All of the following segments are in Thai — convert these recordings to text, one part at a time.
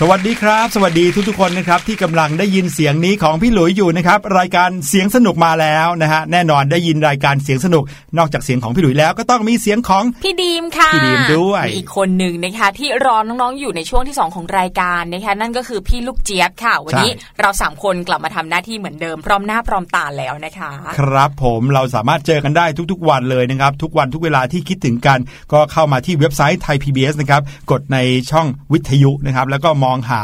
สวัสดีครับ สวัสดีทุกๆคนนะครับที่กำลังได้ยินเสียงนี้ของพี่หลุยอยู่นะครับรายการเสียงสนุกมาแล้วนะฮะแน่นอนได้ยินรายการเสียงสนุก นอกจากเสียงของพี่หลุยแล้วก็ต้องมีเสียงของพี่ดีมค่ะพี่ดีมด้วยมีอีกคนหนึ่งนะคะที่รอน้องๆอยู่ในช่วงที่ 2 ของรายการนะคะนั่นก็คือพี่ลูกเจี๊ยบค่ะ วันนี้เราสามคนกลับมาทำหน้าที่เหมือนเดิมพร้อมหน้าพร้อมตาแล้วนะคะ ครับผมเราสามารถเจอกันได้ทุกๆวันเลยนะครับทุกวันทุกเวลาที่คิดถึงกัน ก็เข้ามาที่เว็บไซต์ไทย PBS นะครับกดในช่องวิทยุนะครับแล้วก็มองหา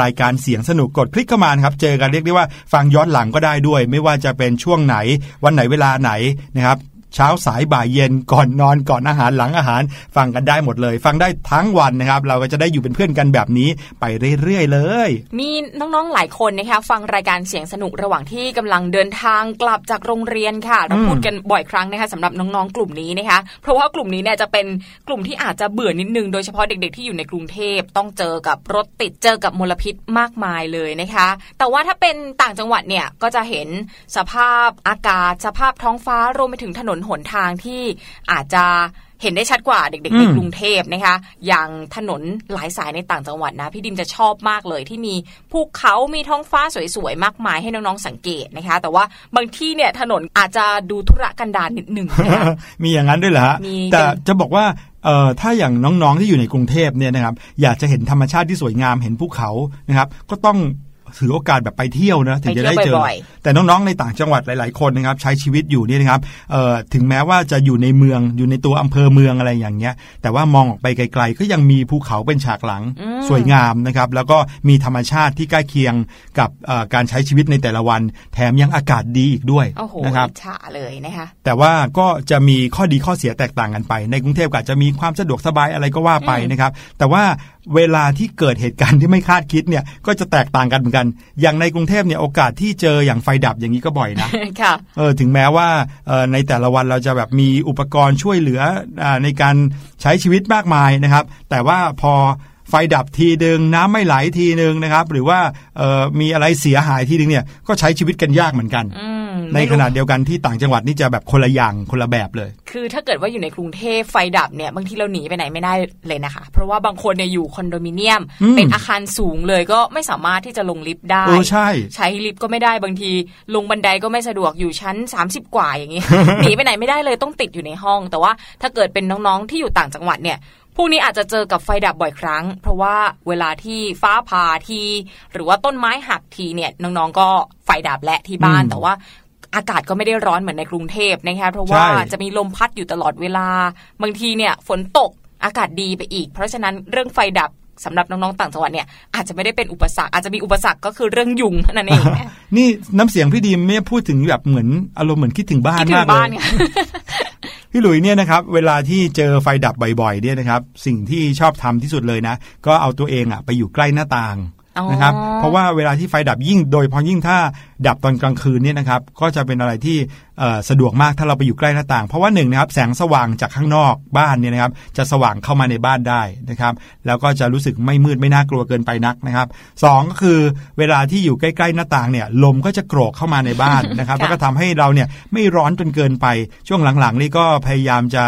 รายการเสียงสนุกกดคลิกเข้ามาครับเจอกันเรียกได้ว่าฟังย้อนหลังก็ได้ด้วย ไม่ว่าจะเป็นช่วงไหนวันไหนเวลาไหนนะครับ เช้าสายบ่ายเย็นก่อนนอนก่อนอาหารหลังอาหาร ฟังกันได้หมดเลย ฟังได้ทั้งวันนะครับ เราก็จะได้อยู่เป็นเพื่อนกันแบบนี้ไปเรื่อยๆเลย มีน้องๆหลายคนนะคะฟังรายการเสียงสนุกระหว่างที่กำลังเดินทางกลับจากโรงเรียนค่ะเราพูดกันบ่อยครั้งนะคะสำหรับน้องๆกลุ่มนี้นะคะ เพราะว่ากลุ่มนี้เนี่ยจะเป็นกลุ่มที่อาจจะเบื่อนิดนึงโดยเฉพาะเด็กๆที่อยู่ในกรุงเทพต้องเจอกับรถติดเจอกับมลพิษมากมายเลยนะคะ แต่ว่าถ้าเป็นต่างจังหวัดเนี่ยก็จะเห็นสภาพอากาศสภาพท้องฟ้ารวมไปถึงถนนหนทางที่อาจจะเห็นได้ชัดกว่าเด็กๆในอืมกรุงเทพนะคะ อย่างถนนหลายสายในต่างจังหวัดนะ พี่ดิมจะชอบมากเลยที่มีภูเขามีท้องฟ้าสวยๆ มากมายให้น้องๆสังเกตนะคะ แต่ว่าบางที่เนี่ยถนนอาจจะดูธุระกันดารนิดหนึ่งนะคะมีอย่างนั้นด้วยเหรอฮะมีแต่เป็นจะบอกว่าเอ่อถ้าอย่างน้องๆที่อยู่ในกรุงเทพเนี่ยนะครับอยากจะเห็นธรรมชาติที่สวยงามเห็นภูเขานะครับ ก็ต้อง ถือโอกาสแบบไปเที่ยวนะถึงจะได้เจอไปเที่ยวบ่อยแต่น้องๆในต่างจังหวัดหลาย ๆ คนนะครับ ใช้ชีวิตอยู่เนี่ยนะครับเอ่อถึงแม้ว่าจะอยู่ในเมืองอยู่ในตัวอำเภอเมืองอะไรอย่างเงี้ย แต่ว่ามองออกไปไกล ๆ ก็ยังมีภูเขาเป็นฉากหลังอืมสวยงามนะครับ แล้วก็มีธรรมชาติที่ใกล้เคียงกับเอ่อการใช้ชีวิตในแต่ละวัน แถมยังอากาศดีอีกด้วยโอ้โหนะครับอิจฉาเลยนะคะแต่ว่าก็จะมีข้อดีข้อเสียแตกต่างกันไป ในกรุงเทพก็อาจจะมีความสะดวกสบายอะไรก็ว่าไปอืมนะครับ แต่ว่า เวลาที่เกิดเหตุการณ์ที่ไม่คาดคิดเนี่ยก็จะแตกต่างกันเหมือนกัน อย่างในกรุงเทพเนี่ยโอกาสที่เจออย่างไฟดับอย่างนี้ก็บ่อยนะค่ะเออถึงแม้ว่าเอ่อในแต่ละวันเราจะแบบมีอุปกรณ์ช่วยเหลืออาในการใช้ชีวิตมากมายนะครับ แต่ว่าพอ ไฟดับทีหนึ่งน้ำไม่ไหลทีหนึ่งนะครับ หรือว่าเอ่อมีอะไรเสียหายทีหนึ่งเนี่ยก็ใช้ชีวิตกันยากเหมือนกันอืมในไม่รู้ขณะเดียวกันที่ต่างจังหวัดนี่จะแบบคนละอย่างคนละแบบเลย คือถ้าเกิดว่าอยู่ในกรุงเทพไฟดับเนี่ยบางทีเราหนีไปไหนไม่ได้เลยนะคะ เพราะว่าบางคนเนี่ยอยู่คอนโดมิเนียมอืมเป็นอาคารสูงเลยก็ไม่สามารถที่จะลงลิฟต์ได้เออใช่ใช้ลิฟต์ก็ไม่ได้บางทีลงบันไดก็ไม่สะดวกอยู่ชั้น 30 กว่าอย่างนี้หนีไปไหนไม่ได้เลยต้องติดอยู่ในห้อง แต่ว่าถ้าเกิดเป็นน้องๆที่อยู่ต่างจังหวัดเนี่ย พวกนี้อาจจะเจอกับไฟดับบ่อยครั้ง เพราะว่าเวลาที่ฟ้าผ่าที หรือว่าต้นไม้หักทีเนี่ยน้องๆก็ไฟดับและที่บ้านอืมแต่ว่าอากาศก็ไม่ได้ร้อนเหมือนในกรุงเทพนะคะเพราะว่าใช่จะมีลมพัดอยู่ตลอดเวลา บางทีเนี่ยฝนตกอากาศดีไปอีก เพราะฉะนั้นเรื่องไฟดับ สำหรับน้องๆต่างจังหวัดเนี่ยอาจจะไม่ได้เป็นอุปสรรคอาจจะมีอุปสรรคก็คือเรื่องยุงเท่านั้นเองนี่น้ำเสียงพี่ดีมไม่พูดถึงแบบเหมือนอารมณ์เหมือนคิดถึงบ้านคิดถึมางกเลบ้านยไงพี่หลุยเนี่ยนะครับเวลาที่เจอไฟดับบ่อยๆเนี่ยนะครับสิ่งที่ชอบทำที่สุดเลยนะ ก็เอาตัวเองอะไปอยู่ใกล้หน้าต่างอ๋อนะครับเพราะว่าเวลาที่ไฟดับยิ่งโดยเฉพอยิ่งถ้าดับตอนกลางคืนเนี่ยนะครับก็จะเป็นอะไรที่เอ่อสะดวกมากถ้าเราไปอยู่ใกล้หน้าต่าง เพราะว่าหนึ่งนะครับแสงสว่างจากข้างนอกบ้านเนี่ยนะครับจะสว่างเข้ามาในบ้านได้นะครับ แล้วก็จะรู้สึกไม่มืดไม่น่ากลัวเกินไปนักนะครับสองก็คือเวลาที่อยู่ใกล้ๆหน้าต่างเนี่ยลมก็จะโกรกเข้ามาในบ้านนะครับค่ะแล้วก็ทำให้เราเนี่ยไม่ร้อนจนเกินไปช่วงหลังๆ นี่ก็พยายามจะ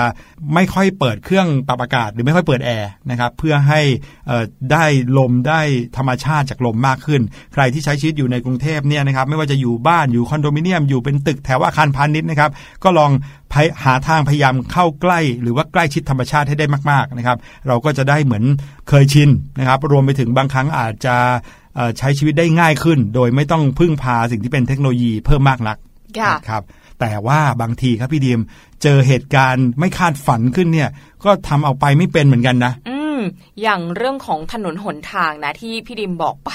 ไม่ค่อยเปิดเครื่องปรับอากาศ หรือไม่ค่อยเปิดแอร์นะครับเพื่อให้เอ่อได้ลมได้ธรรมชาติจากลมมากขึ้น ใครที่ใช้ชีวิตอยู่ในกรุงเทพเนี่ยนะครับไม่ว่าจะอยู่บ้านอยู่คอนโดมิเนียมอยู่เป็นตึกแถวอาคารพาณิชย์นะครับ ก็ลองพยหาทางพยายามเข้าใกล้ หรือว่าใกล้ชิดธรรมชาติให้ได้มากๆนะครับ เราก็จะได้เหมือนเคยชินนะครับ รวมไปถึงบางครั้งอาจจะเอ่อใช้ชีวิตได้ง่ายขึ้น โดยไม่ต้องพึ่งพาสิ่งที่เป็นเทคโนโลยีเพิ่มมากนักค่ะนะครับแต่ว่าบางทีครับพี่ดีมเจอเหตุการณ์ไม่คาดฝันขึ้นเนี่ย ก็ทำเอาไปไม่เป็นเหมือนกันนะ อืมอย่างเรื่องของถนนหนทางนะที่พี่ดิมบอกไป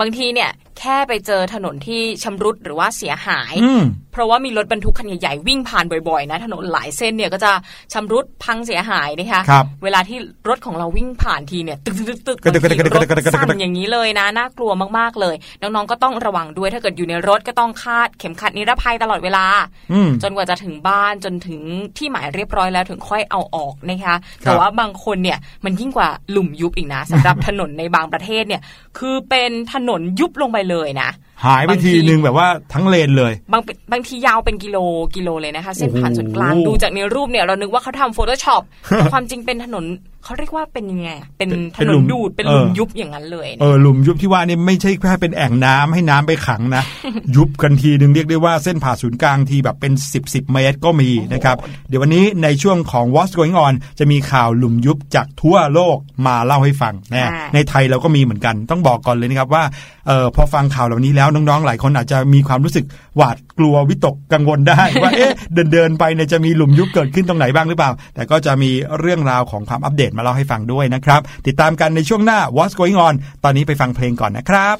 บางทีเนี่ย แค่ไปเจอถนนที่ชำรุดหรือว่าเสียหายอืม เพราะว่ามีรถบรรทุกคันใหญ่ๆวิ่งผ่านบ่อยๆนะถนนหลายเส้นเนี่ยก็จะชำรุดพังเสียหายนะคะครับเวลาที่รถของเราวิ่งผ่านทีเนี่ยตึกตึกตึกกระดึกกระดึกกระดึกกระดึกกระดึกกระดึกสั่นอย่างนี้เลยนะน่ากลัวมากๆเลย น้องๆก็ต้องระวังด้วยถ้าเกิดอยู่ในรถก็ต้องคาดเข็มขัดนิรภัยตลอดเวลาอืมจนกว่าจะถึงบ้านจนถึงที่หมายเรียบร้อยแล้วถึงค่อยเอาออกนะคะครับแต่ว่าบางคนเนี่ยมันยิ่งกว่าหลุมยุบอีกนะสำหรับถนนในบางประเทศเนี่ยคือเป็นถนนยุบลงไปเลยนะหายไปบางทีทีนึงแบบว่าทั้งเลนเลย บางบางทียาวเป็นกิโลกิโลเลยนะคะ เส้นผ่านโอ้โหศูนย์กลางดูจากในรูปเนี่ยเรานึกว่าเขาทำโฟโต้ช็อปแต่ความจริงเป็นถนน เขาเรียกว่าเป็นยังไงเป็นถนนดูดเป็นหลุมยุบอย่างนั้นเลยเออหลุมยุบที่ว่านี่ไม่ใช่แค่เป็นแอ่งน้ำให้น้ำไปขังนะ ยุบกันทีหนึ่งเรียกได้ว่าเส้นผ่าศูนย์กลางทีแบบเป็น 10บสเมตรก็มีนะครับเดี๋ยววันนี้ในช่วงของ What's Going On จะมีข่าวหลุมยุบจากทั่วโลกมาเล่าให้ฟังนะในไทยเราก็มีเหมือนกันต้องบอกก่อนเลยนะครับว่าออพอฟังข่าวเหล่านี้แล้วน้องๆหลายคนอาจจะมีความรู้สึกหวาดกลัววิตกกังวลได้ ว่าเอ๊ะเดินเดินไปเนี่ยจะมีหลุมยุบเกิดขึ้นตรงไหนบ้างหรือเปล่า แต่ก็จะมีเรื่องราวของความอัปเดตมาเล่าให้ฟังด้วยนะครับ ติดตามกันในช่วงหน้า What's Going On ตอนนี้ไปฟังเพลงก่อนนะครับ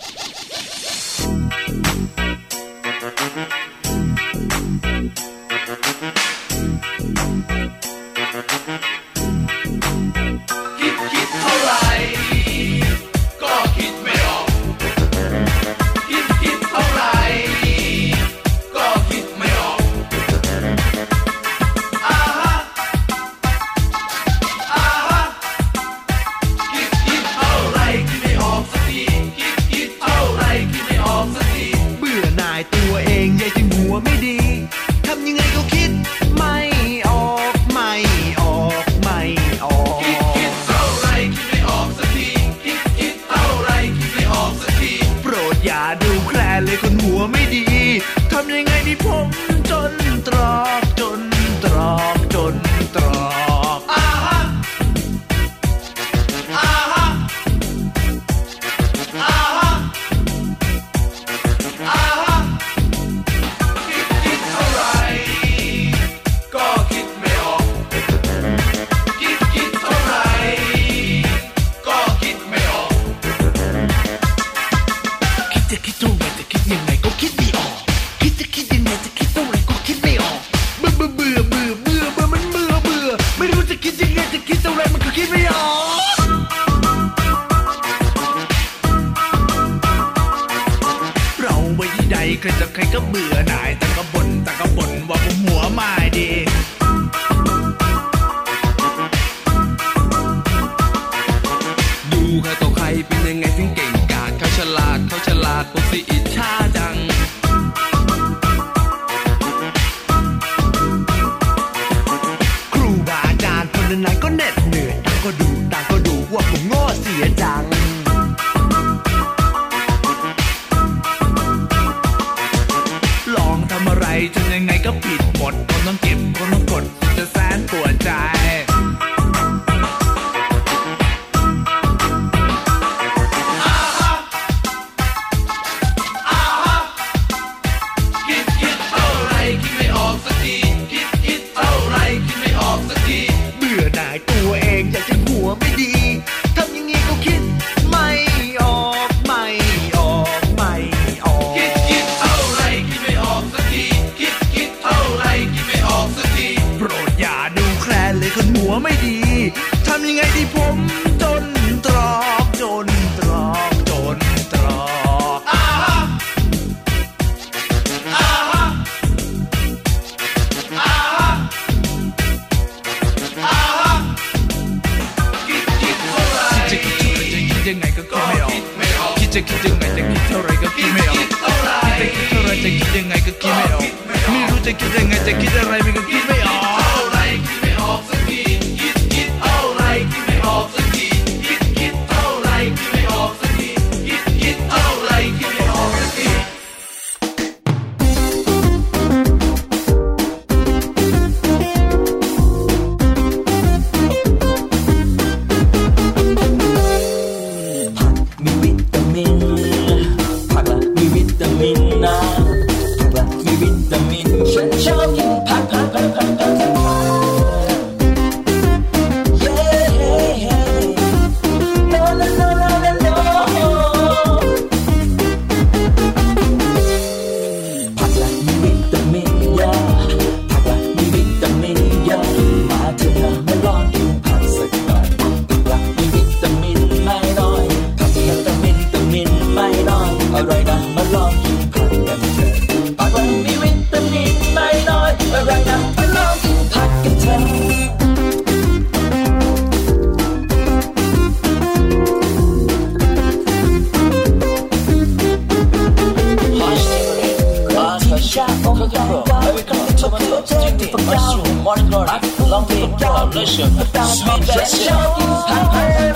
ผัก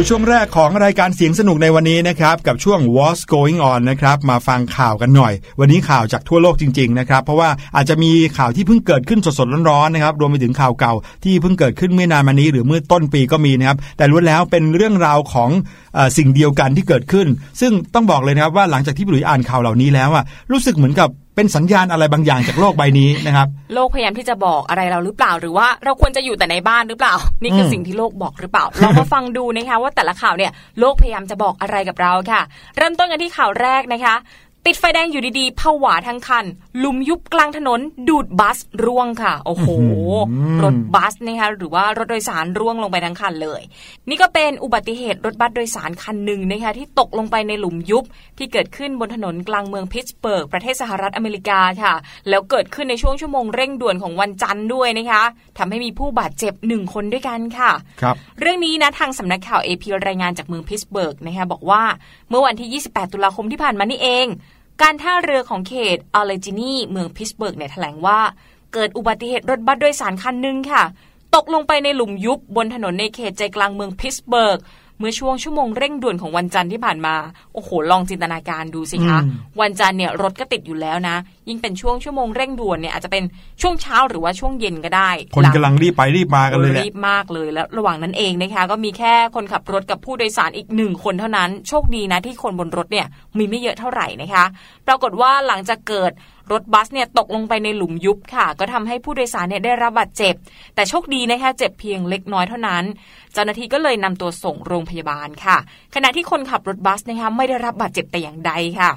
สู่ช่วงแรกของรายการเสียงสนุกในวันนี้นะครับกับช่วง What's Going On นะครับมาฟังข่าวกันหน่อย วันนี้ข่าวจากทั่วโลกจริงๆนะครับเพราะว่าอาจจะมีข่าวที่เพิ่งเกิดขึ้นสดๆร้อนๆนะครับรวมไปถึงข่าวเก่าที่เพิ่งเกิดขึ้นไม่นานมานี้ หรือเมื่อต้นปีก็มีนะครับแต่ล้วนแล้วเป็นเรื่องราวของออสิ่งเดียวกันที่เกิดขึ้น ซึ่งต้องบอกเลยนะครับว่าหลังจากที่พี่หลุยอ่านข่าวเหล่านี้แล้วอะรู้สึกเหมือนกับ เป็นสัญญาณอะไรบางอย่างจากโลกใบนี้นะครับ โลกพยายามที่จะบอกอะไรเราหรือเปล่า หรือว่าเราควรจะอยู่แต่ในบ้านหรือเปล่า นี่คืออมสิ่งที่โลกบอกหรือเปล่าลองมาฟังดูนะคะว่าแต่ละข่าวเนี่ยโลกพยายามจะบอกอะไรกับเราค่ะ เริ่มต้นกันที่ข่าวแรกนะคะ ติดไฟแดงอยู่ดีๆผวาทั้งคันหลุมยุบกลางถนน ดูดบัสร่วงค่ะ โอ้โห รถบัสนะคะหรือว่ารถโดยสารร่วงลงไปทั้งคันเลย นี่ก็เป็นอุบัติเหตุรถบัสโดยสารคันหนึ่งนะคะที่ตกลงไปในหลุมยุบที่เกิดขึ้นบนถนนกลางเมืองพิตสเบิร์กประเทศสหรัฐอเมริกาค่ะ แล้วเกิดขึ้นในช่วงชั่วโมงเร่งด่วนของวันจันทร์ด้วยนะคะทำให้มีผู้บาดเจ็บหนึ่งคนด้วยกันค่ะครับเรื่องนี้นะทางสำนักข่าว AP รายงานจากเมืองพิตสเบิร์กนะคะบอกว่าเมื่อวันที่ 28 ตุลาคมที่ผ่านมานี่เอง การท่าเรือของเขตอาเลจินีเมืองพิสเบิร์กเนี่ยแถลงว่า เกิดอุบัติเหตุรถบัสโดยสารคันหนึ่งค่ะ ตกลงไปในหลุมยุบบนถนนในเขตใจกลางเมืองพิสเบิร์ก เมื่อช่วงชั่วโมงเร่งด่วนของวันจันทร์ที่ผ่านมา โอ้โห ลองจินตนาการดูสิคะอืมวันจันทร์เนี่ยรถก็ติดอยู่แล้วนะ ยิ่งเป็นช่วงชั่วโมงเร่งด่วนเนี่ยอาจจะเป็นช่วงเช้าหรือว่าช่วงเย็นก็ได้ คนหลังกำลังรีบไปรีบมากันเลยแหละรีบมากเลยแล้วระหว่างนั้นเองนะคะ ก็มีแค่คนขับรถกับผู้โดยสารอีกหนึ่งคนเท่านั้น โชคดีนะที่คนบนรถเนี่ยมีไม่เยอะเท่าไหร่นะคะ ปรากฏว่าหลังจากเกิด รถบัสเนี่ยตกลงไปในหลุมยุบค่ะ ก็ทำให้ผู้โดยสารเนี่ยได้รับบาดเจ็บ แต่โชคดีนะคะเจ็บเพียงเล็กน้อยเท่านั้น เจ้าหน้าที่ก็เลยนำตัวส่งโรงพยาบาลค่ะ ขณะที่คนขับรถบัสนะคะไม่ได้รับบาดเจ็บแต่อย่างใดค่ะ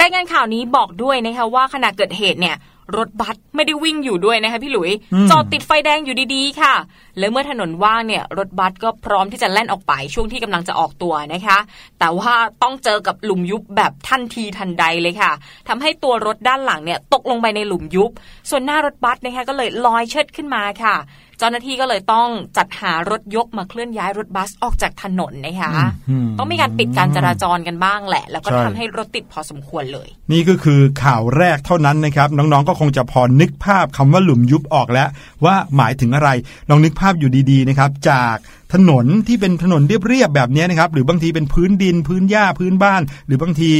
รายงานข่าวนี้บอกด้วยนะคะว่าขณะเกิดเหตุเนี่ย รถบัสไม่ได้วิ่งอยู่ด้วยนะคะพี่หลุยอืมจอดติดไฟแดงอยู่ดีๆ ค่ะ และเมื่อถนนว่างเนี่ยรถบัสก็พร้อมที่จะแล่นออกไปช่วงที่กำลังจะออกตัวนะคะ แต่ว่าต้องเจอกับหลุมยุบแบบทันทีทันใดเลยค่ะทำให้ตัวรถด้านหลังเนี่ยตกลงไปในหลุมยุบ ส่วนหน้ารถบัสนะคะก็เลยลอยเชิดขึ้นมาค่ะเจ้าหน้าที่ก็เลยต้องจัดหารถยกมาเคลื่อนย้ายรถบัสออกจากถนนนะคะอืมต้องมีการปิดการจราจรกันบ้างแหละ แล้วก็ใช่ทำให้รถติดพอสมควรเลย นี่ก็คือข่าวแรกเท่านั้นนะครับ น้องๆก็คงจะพอนึกภาพคำว่าหลุมยุบออกแล้ว ว่าหมายถึงอะไรลองนึกภาพอยู่ดีๆนะครับ จากถนนที่เป็นถนนเรียบๆแบบนี้นะครับ หรือบางทีเป็นพื้นดินพื้นหญ้าพื้นบ้าน หรือบางที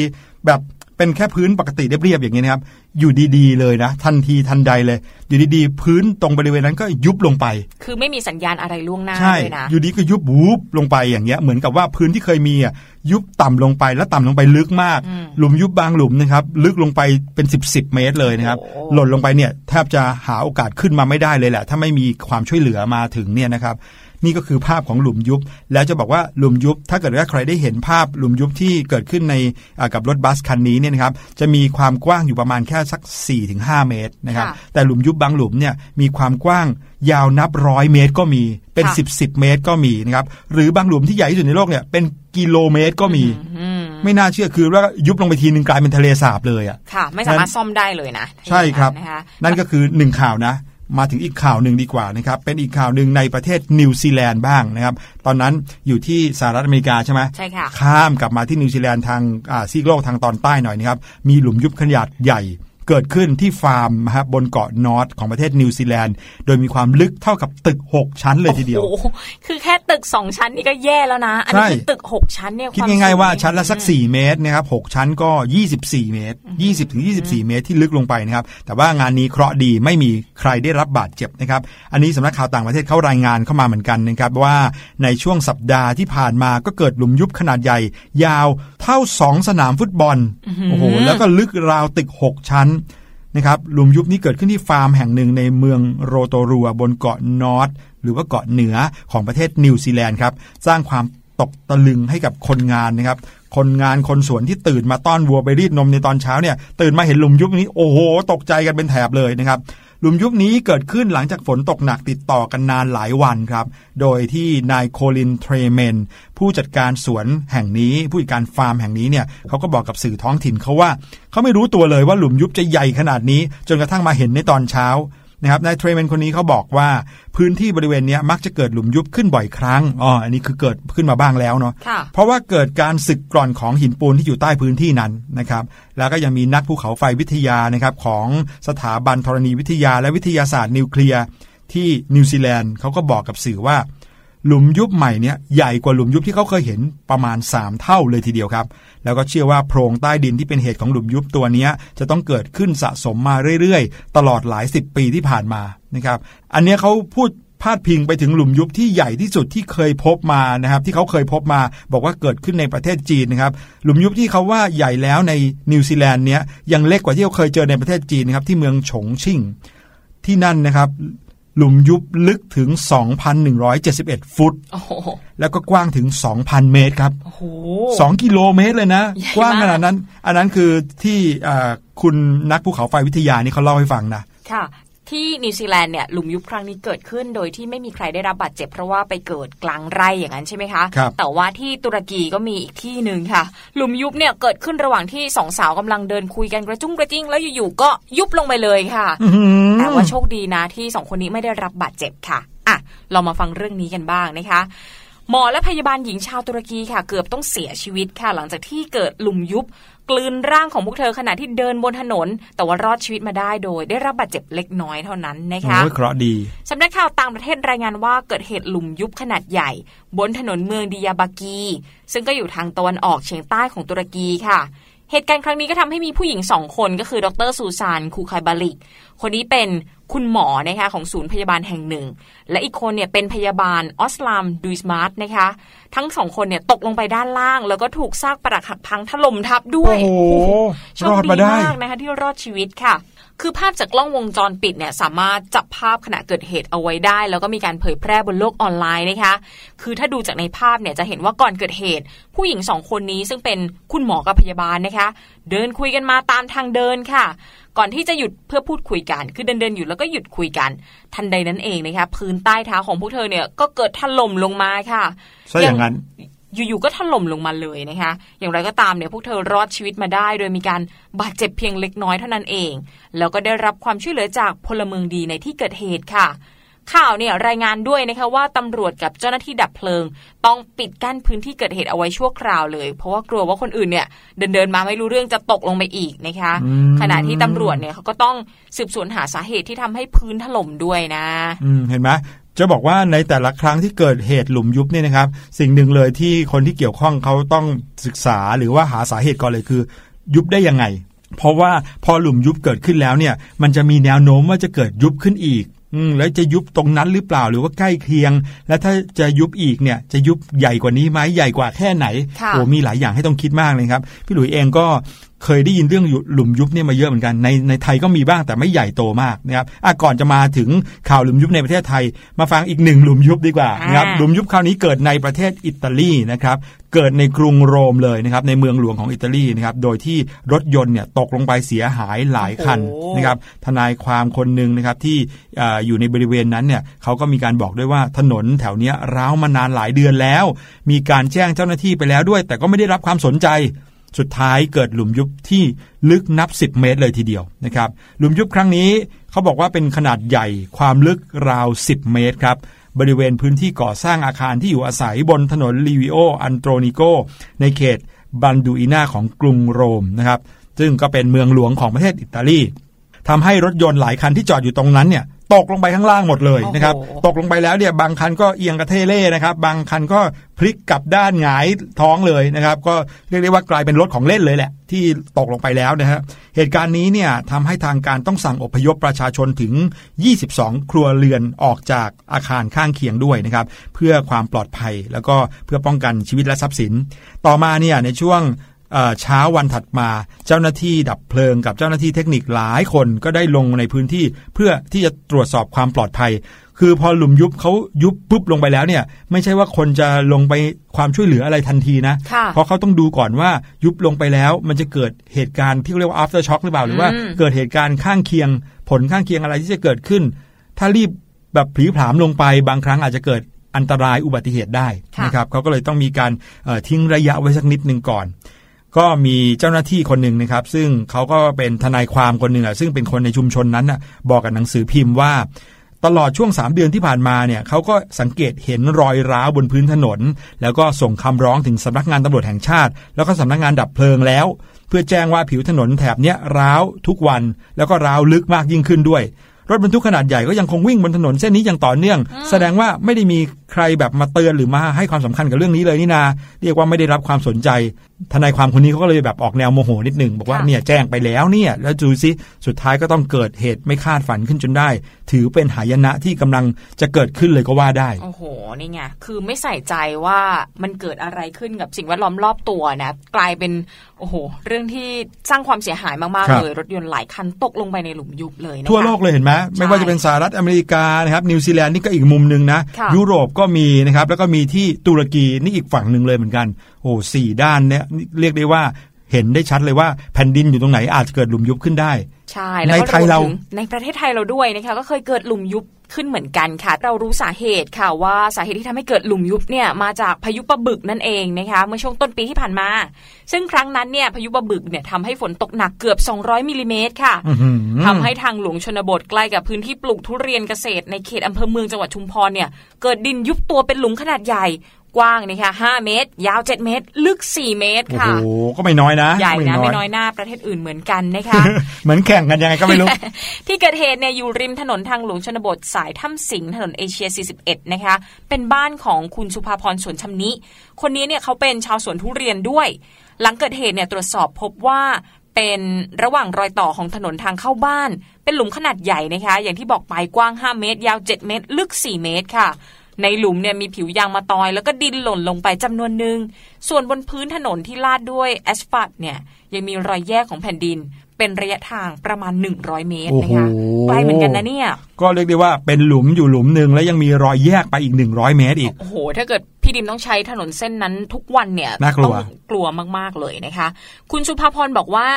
แบบ เป็นแค่พื้นปกติเรียบๆอย่างนี้นะครับ อยู่ดีๆ เลยนะ ทันทีทันใดเลย อยู่ดีๆ พื้นตรงบริเวณนั้นก็ยุบลงไป คือไม่มีสัญญาณอะไรล่วงหน้าใช่เลยนะอยู่ดีก็ยุบบูบลงไปอย่างเงี้ยเหมือนกับว่าพื้นที่เคยมีอะยุบต่ำลงไปแล้วต่ำลงไปลึกมากอืมหลุมยุบบางหลุมนะครับ ลึกลงไปเป็น 10บสเมตรเลยนะครับโอ้โหหล่นลงไปเนี่ยแทบจะหาโอกาสขึ้นมาไม่ได้เลยแหละ ถ้าไม่มีความช่วยเหลือมาถึงเนี่ยนะครับ นี่ก็คือภาพของหลุมยุบ แล้วจะบอกว่าหลุมยุบ ถ้าเกิดว่าใครได้เห็นภาพหลุมยุบที่เกิดขึ้นในอ่ากับรถบัสคันนี้เนี่ยนะครับจะมีความกว้างอยู่ประมาณแค่สัก 4-5 เมตรนะครับค่ะแต่หลุมยุบบางหลุมเนี่ยมีความกว้างยาวนับร้อยเมตรก็มีเป็นค่ะ10บสเมตรก็มีนะครับหรือบางหลุมที่ใหญ่ที่สุดในโลกเนี่ยเป็นกิโลเมตรก็มีอืมไม่น่าเชื่อคือว่ายุบลงไปทีนึงกลายเป็นทะเลสาบเลยอะค่ะ ไม่สามารถซ่อมได้เลยนะ ใช่ครับนะคะนั่นก็คือหนึ่งข่าวนะ มาถึงอีกข่าวหนึ่งดีกว่านะครับ เป็นอีกข่าวหนึ่งในประเทศนิวซีแลนด์บ้างนะครับ ตอนนั้นอยู่ที่สหรัฐอเมริกาใช่ไหมใช่ค่ะ ข้ามกลับมาที่นิวซีแลนด์ทางอ่าซีกโลกทางตอนใต้หน่อยนะครับ มีหลุมยุบขนาดใหญ่ เกิดขึ้นที่ฟาร์มนะครับบนเกาะนอร์ทของประเทศนิวซีแลนด์ โดยมีความลึกเท่ากับตึก 6 ชั้นเลยทีเดียวโอ้โหคือแค่ตึกสองชั้นนี่ก็แย่แล้วนะ อันนี้ใช่คือตึกหกชั้นเนี่ยคิดรวมง่ายๆว่าสูงชั้นละสัก 4 เมตรนะครับ6ชั้นก็ 24 เมตร 20ถึง24 เมตรที่ลึกลงไปนะครับ แต่ว่างานนี้เคราะห์ดีไม่มีใครได้รับบาดเจ็บนะครับ อันนี้สำนักข่าวต่างประเทศเขารายงานเข้ามาเหมือนกันนะครับว่าในช่วงสัปดาห์ที่ผ่านมาก็เกิดหลุมยุบขนาดใหญ่ ยาวเท่า 2 สนามฟุตบอลโอ้โหแล้วก็ลึกราวตึก 6 ชั้น นะครับหลุมยุบนี้เกิดขึ้นที่ฟาร์มแห่งหนึ่งในเมืองโรโตรัวบนเกาะนอร์ทหรือว่าเกาะเหนือของประเทศนิวซีแลนด์ครับสร้างความตกตะลึงให้กับคนงานนะครับ คนงานคนสวนที่ตื่นมาต้อนวัวไปรีดนมในตอนเช้าเนี่ยตื่นมาเห็นหลุมยุบนี้โอ้โห ตกใจกันเป็นแถบเลยนะครับ หลุมยุบนี้เกิดขึ้นหลังจากฝนตกหนักติดต่อกันนานหลายวันครับ โดยที่นายโคลินเทรเมน ผู้จัดการสวนแห่งนี้ ผู้จัดการฟาร์มแห่งนี้เนี่ยเขาก็บอกกับสื่อท้องถิ่นเขาว่า เขาไม่รู้ตัวเลยว่าหลุมยุบจะใหญ่ขนาดนี้ จนกระทั่งมาเห็นในตอนเช้า นะครับนายเทรเมนคนนี้เขาบอกว่าพื้นที่บริเวณเนี้ยมักจะเกิดหลุมยุบขึ้นบ่อยครั้งอ๋ออันนี้คือเกิดขึ้นมาบ้างแล้วเนาะค่ะเพราะว่าเกิดการสึกกร่อนของหินปูนที่อยู่ใต้พื้นที่นั้นนะครับแล้วก็ยังมีนักภูเขาไฟวิทยานะครับของสถาบันธรณีวิทยาและวิทยาศาสตร์นิวเคลียร์ที่นิวซีแลนด์เขาก็บอกกับสื่อว่า หลุมยุบใหม่เนี่ยใหญ่กว่าหลุมยุบที่เขาเคยเห็นประมาณ 3 เท่าเลยทีเดียวครับ แล้วก็เชื่อว่าโพรงใต้ดินที่เป็นเหตุของหลุมยุบตัวนี้จะต้องเกิดขึ้นสะสมมาเรื่อยๆ ตลอดหลายสิบปีที่ผ่านมานะครับ อันนี้เขาพูดพาดพิงไปถึงหลุมยุบที่ใหญ่ที่สุดที่เคยพบมานะครับ ที่เขาเคยพบมา บอกว่าเกิดขึ้นในประเทศจีนนะครับ หลุมยุบที่เขาว่าใหญ่แล้วในนิวซีแลนด์เนี้ยยังเล็กกว่าที่เขาเคยเจอในประเทศจีนนะครับที่เมืองฉงชิ่งที่นั่นนะครับ หลุมยุบลึกถึง 2,171 ฟุตโอ้โหแล้วก็กว้างถึง 2,000 เมตรครับโอ้โห2กิโลเมตรเลยนะใหญ่มากกว้างขนาดนั้น อันนั้นคือที่อ่าคุณนักภูเขาไฟวิทยานี่เขาเล่าให้ฟังนะ ค่ะ ที่นิวซีแลนด์เนี่ยหลุมยุบครั้งนี้เกิดขึ้น โดยที่ไม่มีใครได้รับบาดเจ็บเพราะว่าไปเกิดกลางไร่อย่างนั้นใช่ไหมคะครับแต่ว่าที่ตุรกีก็มีอีกที่หนึ่งค่ะ หลุมยุบเนี่ยเกิดขึ้นระหว่างที่สองสาวกำลังเดินคุยกันกระจุ้งกระจิ้งแล้วอยู่ๆก็ยุบลงไปเลยค่ะอื้อหือแต่ว่าโชคดีนะที่สองคนนี้ไม่ได้รับบาดเจ็บค่ะอะเรามาฟังเรื่องนี้กันบ้างนะคะหมอและพยาบาลหญิงชาวตุรกีค่ะ เกือบต้องเสียชีวิตค่ะ หลังจากที่เกิดหลุมยุบกลืนร่างของพวกเธอขณะที่เดินบนถนน แต่ว่ารอดชีวิตมาได้โดย ได้รับบาดเจ็บเล็กน้อยเท่านั้นนะคะโอ้ยเคราะห์ดีสำนักข่าวต่างประเทศรายงานว่าเกิดเหตุหลุมยุบขนาดใหญ่ บนถนนเมืองดิยาบากี ซึ่งก็อยู่ทางตะวันออกเฉียงใต้ของตุรกีค่ะ เหตุการณ์ครั้งนี้ก็ทำให้มีผู้หญิงสองคนก็คือดรซูซานคูคายบาลิก คนนี้เป็นคุณหมอนะคะของศูนย์พยาบาลแห่งหนึ่ง และอีกคนเนี่ยเป็นพยาบาลออสลามดูสมาร์ตนะคะ ทั้งสองคนเนี่ยตกลงไปด้านล่าง แล้วก็ถูกซากปรักหักพังถล่มทับด้วยโอ้โหโชรคอดดีมาได้มากนะคะที่รอดชีวิตค่ะ คือภาพจากกล้องวงจรปิดเนี่ยสามารถจับภาพขณะเกิดเหตุเอาไว้ได้ แล้วก็มีการเผยแพร่บนโลกออนไลน์นะคะ คือถ้าดูจากในภาพเนี่ยจะเห็นว่าก่อนเกิดเหตุ ผู้หญิงสองคนนี้ซึ่งเป็นคุณหมอกับพยาบาลนะคะ เดินคุยกันมาตามทางเดินค่ะ ก่อนที่จะหยุดเพื่อพูดคุยกัน คือเดินเดินๆอยู่แล้วก็หยุดคุยกัน ทันใดนั้นเองนะคะพื้นใต้เท้าของพวกเธอเนี่ยก็เกิดถล่มลงมาค่ะซะอย่างนั้น อยู่ๆก็ถล่มลงมาเลยนะคะ อย่างไรก็ตามเนี่ยพวกเธอรอดชีวิตมาได้ โดยมีการบาดเจ็บเพียงเล็กน้อยเท่านั้นเอง แล้วก็ได้รับความช่วยเหลือจากพลเมืองดีในที่เกิดเหตุค่ะ ข่าวเนี่ยรายงานด้วยนะคะว่าตำรวจกับเจ้าหน้าที่ดับเพลิง ต้องปิดกั้นพื้นที่เกิดเหตุเอาไว้ชั่วคราวเลย เพราะว่ากลัวว่าคนอื่นเนี่ยเดินเดินๆมาไม่รู้เรื่องจะตกลงไปอีกนะคะอืมขณะที่ตำรวจเนี่ยเขาก็ต้องสืบสวนหาสาเหตุที่ทำให้พื้นถล่มด้วยนะอืมเห็นไหม จะบอกว่าในแต่ละครั้งที่เกิดเหตุหลุมยุบเนี่ยนะครับ สิ่งหนึ่งเลยที่คนที่เกี่ยวข้องเขาต้องศึกษาหรือว่าหาสาเหตุก่อนเลยคือ ยุบได้ยังไง เพราะว่าพอหลุมยุบเกิดขึ้นแล้วเนี่ยมันจะมีแนวโน้มว่าจะเกิดยุบขึ้นอีกอืมแล้วจะยุบตรงนั้นหรือเปล่าหรือว่าใกล้เคียง และถ้าจะยุบอีกเนี่ยจะยุบใหญ่กว่านี้ไหมใหญ่กว่าแค่ไหนค่ะโอ้มีหลายอย่างให้ต้องคิดมากเลยครับ พี่หลุยเองก็ เคยได้ยินเรื่องหลุมยุบเนี่ยมาเยอะเหมือนกันในในไทยก็มีบ้างแต่ไม่ใหญ่โตมากนะครับอะก่อนจะมาถึงข่าวหลุมยุบในประเทศไทย มาฟังอีกหนึ่งหลุมยุบดีกว่านะครับอ่าหลุมยุบคราวนี้เกิดในประเทศอิตาลีนะครับเกิดในกรุงโรมเลยนะครับในเมืองหลวงของอิตาลีนะครับโดยที่รถยนต์เนี่ยตกลงไปเสียหายหลายคันโอ้โหนะครับทนายความคนหนึ่งนะครับที่เอ่ออยู่ในบริเวณนั้นเนี่ยเขาก็มีการบอกด้วยว่าถนนแถวเนี้ยร้าวมานานหลายเดือนแล้ว มีการแจ้งเจ้าหน้าที่ไปแล้วด้วย แต่ก็ไม่ได้รับความสนใจ สุดท้ายเกิดหลุมยุบที่ลึกนับ 10 เมตรเลยทีเดียวนะครับหลุมยุบครั้งนี้เขาบอกว่าเป็นขนาดใหญ่ความลึกราว 10 เมตรครับบริเวณพื้นที่ก่อสร้างอาคารที่อยู่อาศัยบนถนนลีวิโออันโตรนิโก ในเขตบันดูอินาของกรุงโรมนะครับซึ่งก็เป็นเมืองหลวงของประเทศอิตาลี ทำให้รถยนต์หลายคันที่จอดอยู่ตรงนั้นเนี่ยตกลงไปข้างล่างหมดเลยโอ้โหนะครับตกลงไปแล้วเนี่ยบางคันก็เอียงกระเทเล่นะครับบางคันก็พลิกกลับด้านหงายท้องเลยนะครับก็เรียกได้ว่ากลายเป็นรถของเล่นเลยแหละ ที่ตกลงไปแล้วนะฮะเหตุการณ์นี้เนี่ยทำให้ทางการต้องสั่งอพยพประชาชนถึง 22 ครัวเรือนออกจากอาคารข้างเคียงด้วยนะครับเพื่อความปลอดภัยแล้วก็เพื่อป้องกันชีวิตและทรัพย์สิน ต่อมาเนี่ยในช่วง เอ่อเช้าวันถัดมา เจ้าหน้าที่ดับเพลิงกับเจ้าหน้าที่เทคนิคหลายคนก็ได้ลงในพื้นที่เพื่อที่จะตรวจสอบความปลอดภัย คือพอหลุมยุบเขายุบปุ๊บลงไปแล้วเนี่ย ไม่ใช่ว่าคนจะลงไปความช่วยเหลืออะไรทันทีนะค่ะเพราะเขาต้องดูก่อนว่ายุบลงไปแล้วมันจะเกิดเหตุการณ์ที่เรียกว่า after shock หรือเปล่าหรือว่าอืมเกิดเหตุการณ์ข้างเคียง ผลข้างเคียงอะไรที่จะเกิดขึ้น ถ้ารีบแบบผลีผลามลงไปบางครั้งอาจจะเกิดอันตรายอุบัติเหตุได้ค่ะนะครับเขาก็เลยต้องมีการเอ่อทิ้งระยะไว้สักนิดหนึ่งก่อน ก็มีเจ้าหน้าที่คนหนึ่งนะครับ ซึ่งเขาก็เป็นทนายความคนหนึ่งอะซึ่งเป็นคนในชุมชนนั้นน่ะบอกกับหนังสือพิมพ์ว่า ตลอดช่วง 3 เดือนที่ผ่านมาเนี่ยเขาก็สังเกตเห็นรอยร้าวบนพื้นถนน แล้วก็ส่งคำร้องถึงสำนักงานตำรวจแห่งชาติ แล้วก็สำนักงานดับเพลิงแล้ว เพื่อแจ้งว่าผิวถนนแถบเนี้ยร้าวทุกวัน แล้วก็ร้าวลึกมากยิ่งขึ้นด้วยรถบรรทุกขนาดใหญ่ก็ยังคงวิ่งบนถนนเส้นนี้อย่างต่อเนื่อง แสดงว่าไม่ได้มีใครแบบมาเตือนหรือมาให้ความสำคัญกับเรื่องนี้เลยนี่นา เรียกว่าไม่ได้รับความสนใจ ทนายความคนนี้เขาก็เลยแบบออกแนวโมโหนิดหนึ่งบอกว่าค่ะเนี่ยแจ้งไปแล้วเนี่ย แล้วดูซิสุดท้ายก็ต้องเกิดเหตุไม่คาดฝันขึ้นจนได้ ถือเป็นหายนะที่กำลังจะเกิดขึ้นเลยก็ว่าได้ โอ้โหนี่ไงคือไม่ใส่ใจว่ามันเกิดอะไรขึ้นกับสิ่งแวดล้อมรอบตัวนะ กลายเป็นโอ้โห เรื่องที่สร้างความเสียหายมากครัๆบเลย รถยนต์หลายคันตกลงไปในหลุมยุบเลยนะคะทั่วโลกเลยเห็นไหมไม่ว่าจะเป็นสหรัฐอเมริกานะครับนิวซีแลนด์นี่ก็อีกมุมหนึ่งนะค่ะยุโรปก็มีนะครับแล้วก็มีที่ตุรกีนี่อีกฝั่งหนึ่งเลยเหมือนกันโอ้สี่ด้านเนี่ยเรียกได้ว่าเห็นได้ชัดเลยว่าแผ่นดินอยู่ตรงไหนอาจจะเกิดหลุมยุบขึ้นได้ใช่แล้วก็ในไทยเราวมถึงในประเทศไทยเราด้วยนะคะก็เคยเกิดหลุมยุบขึ้นเหมือนกันค่ะ เรารู้สาเหตุค่ะว่าสาเหตุที่ทำให้เกิดหลุมยุบเนี่ยมาจากพายุปะบึกนั่นเองนะคะเมื่อช่วงต้นปีที่ผ่านมา ซึ่งครั้งนั้นเนี่ยพายุปะบึกเนี่ยทำให้ฝนตกหนักเกือบ 200มิลลิเมตรค่ะอื้อหือทำให้ทางหลวงชนบทใกล้กับพื้นที่ปลูกทุเรียนเกษตรในเขตอำเภอเมืองจังหวัดชุมพรเนี่ยเกิดดินยุบตัวเป็นหลุมขนาดใหญ่ กว้างนะคะ5เมตร ยาว7เมตร ลึก4เมตรโอ้ค่ะโหก็ไม่น้อยนะใหญ่นะไม่น้อยหน้าประเทศอื่นเหมือนกันนะคะเหมือนแข่งกันยังไงก็ไม่รู้ ที่เกิดเหตุเนี่ยอยู่ริมถนนทางหลวงชนบทสายถ้ำสิงห์ถนนเอเชีย 41 นะคะ เป็นบ้านของคุณสุภาพรสวนชำนิ คนนี้เนี่ยเขาเป็นชาวสวนทุเรียนด้วย หลังเกิดเหตุเนี่ยตรวจสอบพบว่าเป็นระหว่างรอยต่อของถนนทางเข้าบ้าน เป็นหลุมขนาดใหญ่นะคะ อย่างที่บอกไปกว้าง 5 เมตร ยาว 7 เมตร ลึก 4 เมตรค่ะ ในหลุมเนี่ยมีผิวยางมาตอย แล้วก็ดินหล่นลงไปจำนวนหนึ่ง ส่วนบนพื้นถนนที่ลาดด้วยแอสฟัลต์เนี่ยยังมีรอยแยกของแผ่นดิน เป็นระยะทางประมาณ 100 เมตรนะคะโอ้โหไกลเหมือนกันนะเนี่ย ก็เรียกได้ว่าเป็นหลุมอยู่หลุมหนึ่งแล้วยังมีรอยแยกไปอีก 100 เมตรอีก โอ้โห ถ้าเกิดพี่ดิมต้องใช้ถนนเส้นนั้นทุกวันเนี่ยน่ากลัวต้องกลัวมากๆเลยนะคะ คุณสุภาพรบอกว่า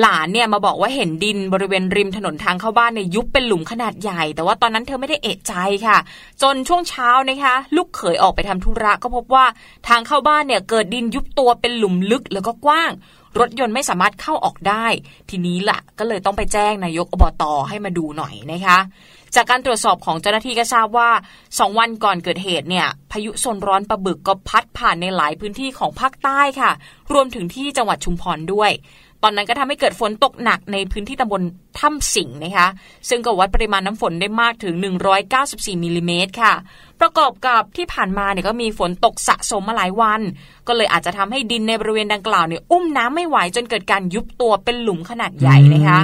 หลานเนี่ยมาบอกว่าเห็นดินบริเวณริมถนนทางเข้าบ้านเนี่ยยุบเป็นหลุมขนาดใหญ่ แต่ว่าตอนนั้นเธอไม่ได้เอะใจค่ะ จนช่วงเช้านะคะ ลูกเขยออกไปทำธุระก็พบว่าทางเข้าบ้านเนี่ยเกิดดินยุบตัวเป็นหลุมลึกแล้วก็กว้าง รถยนต์ไม่สามารถเข้าออกได้ ทีนี้ล่ะ ก็เลยต้องไปแจ้งนายกอบตให้มาดูหน่อยนะคะจากการตรวจสอบของเจ้าหน้าที่ก็ทราบว่า 2 วันก่อนเกิดเหตุเนี่ย พายุโซนร้อนปะบึกก็พัดผ่านในหลายพื้นที่ของภาคใต้ค่ะ รวมถึงที่จังหวัดชุมพรด้วย ตอนนั้นก็ทำให้เกิดฝนตกหนักในพื้นที่ตำบลถ้ำสิงห์นะคะ ซึ่งก็วัดปริมาณน้ำฝนได้มากถึง 194มิลลิเมตรค่ะ ประกอบกับที่ผ่านมาเนี่ยก็มีฝนตกสะสมมาหลายวัน ก็เลยอาจจะทำให้ดินในบริเวณดังกล่าวเนี่ยอุ้มน้ำไม่ไหวจนเกิดการยุบตัวเป็นหลุมขนาดใหญ่นะคะ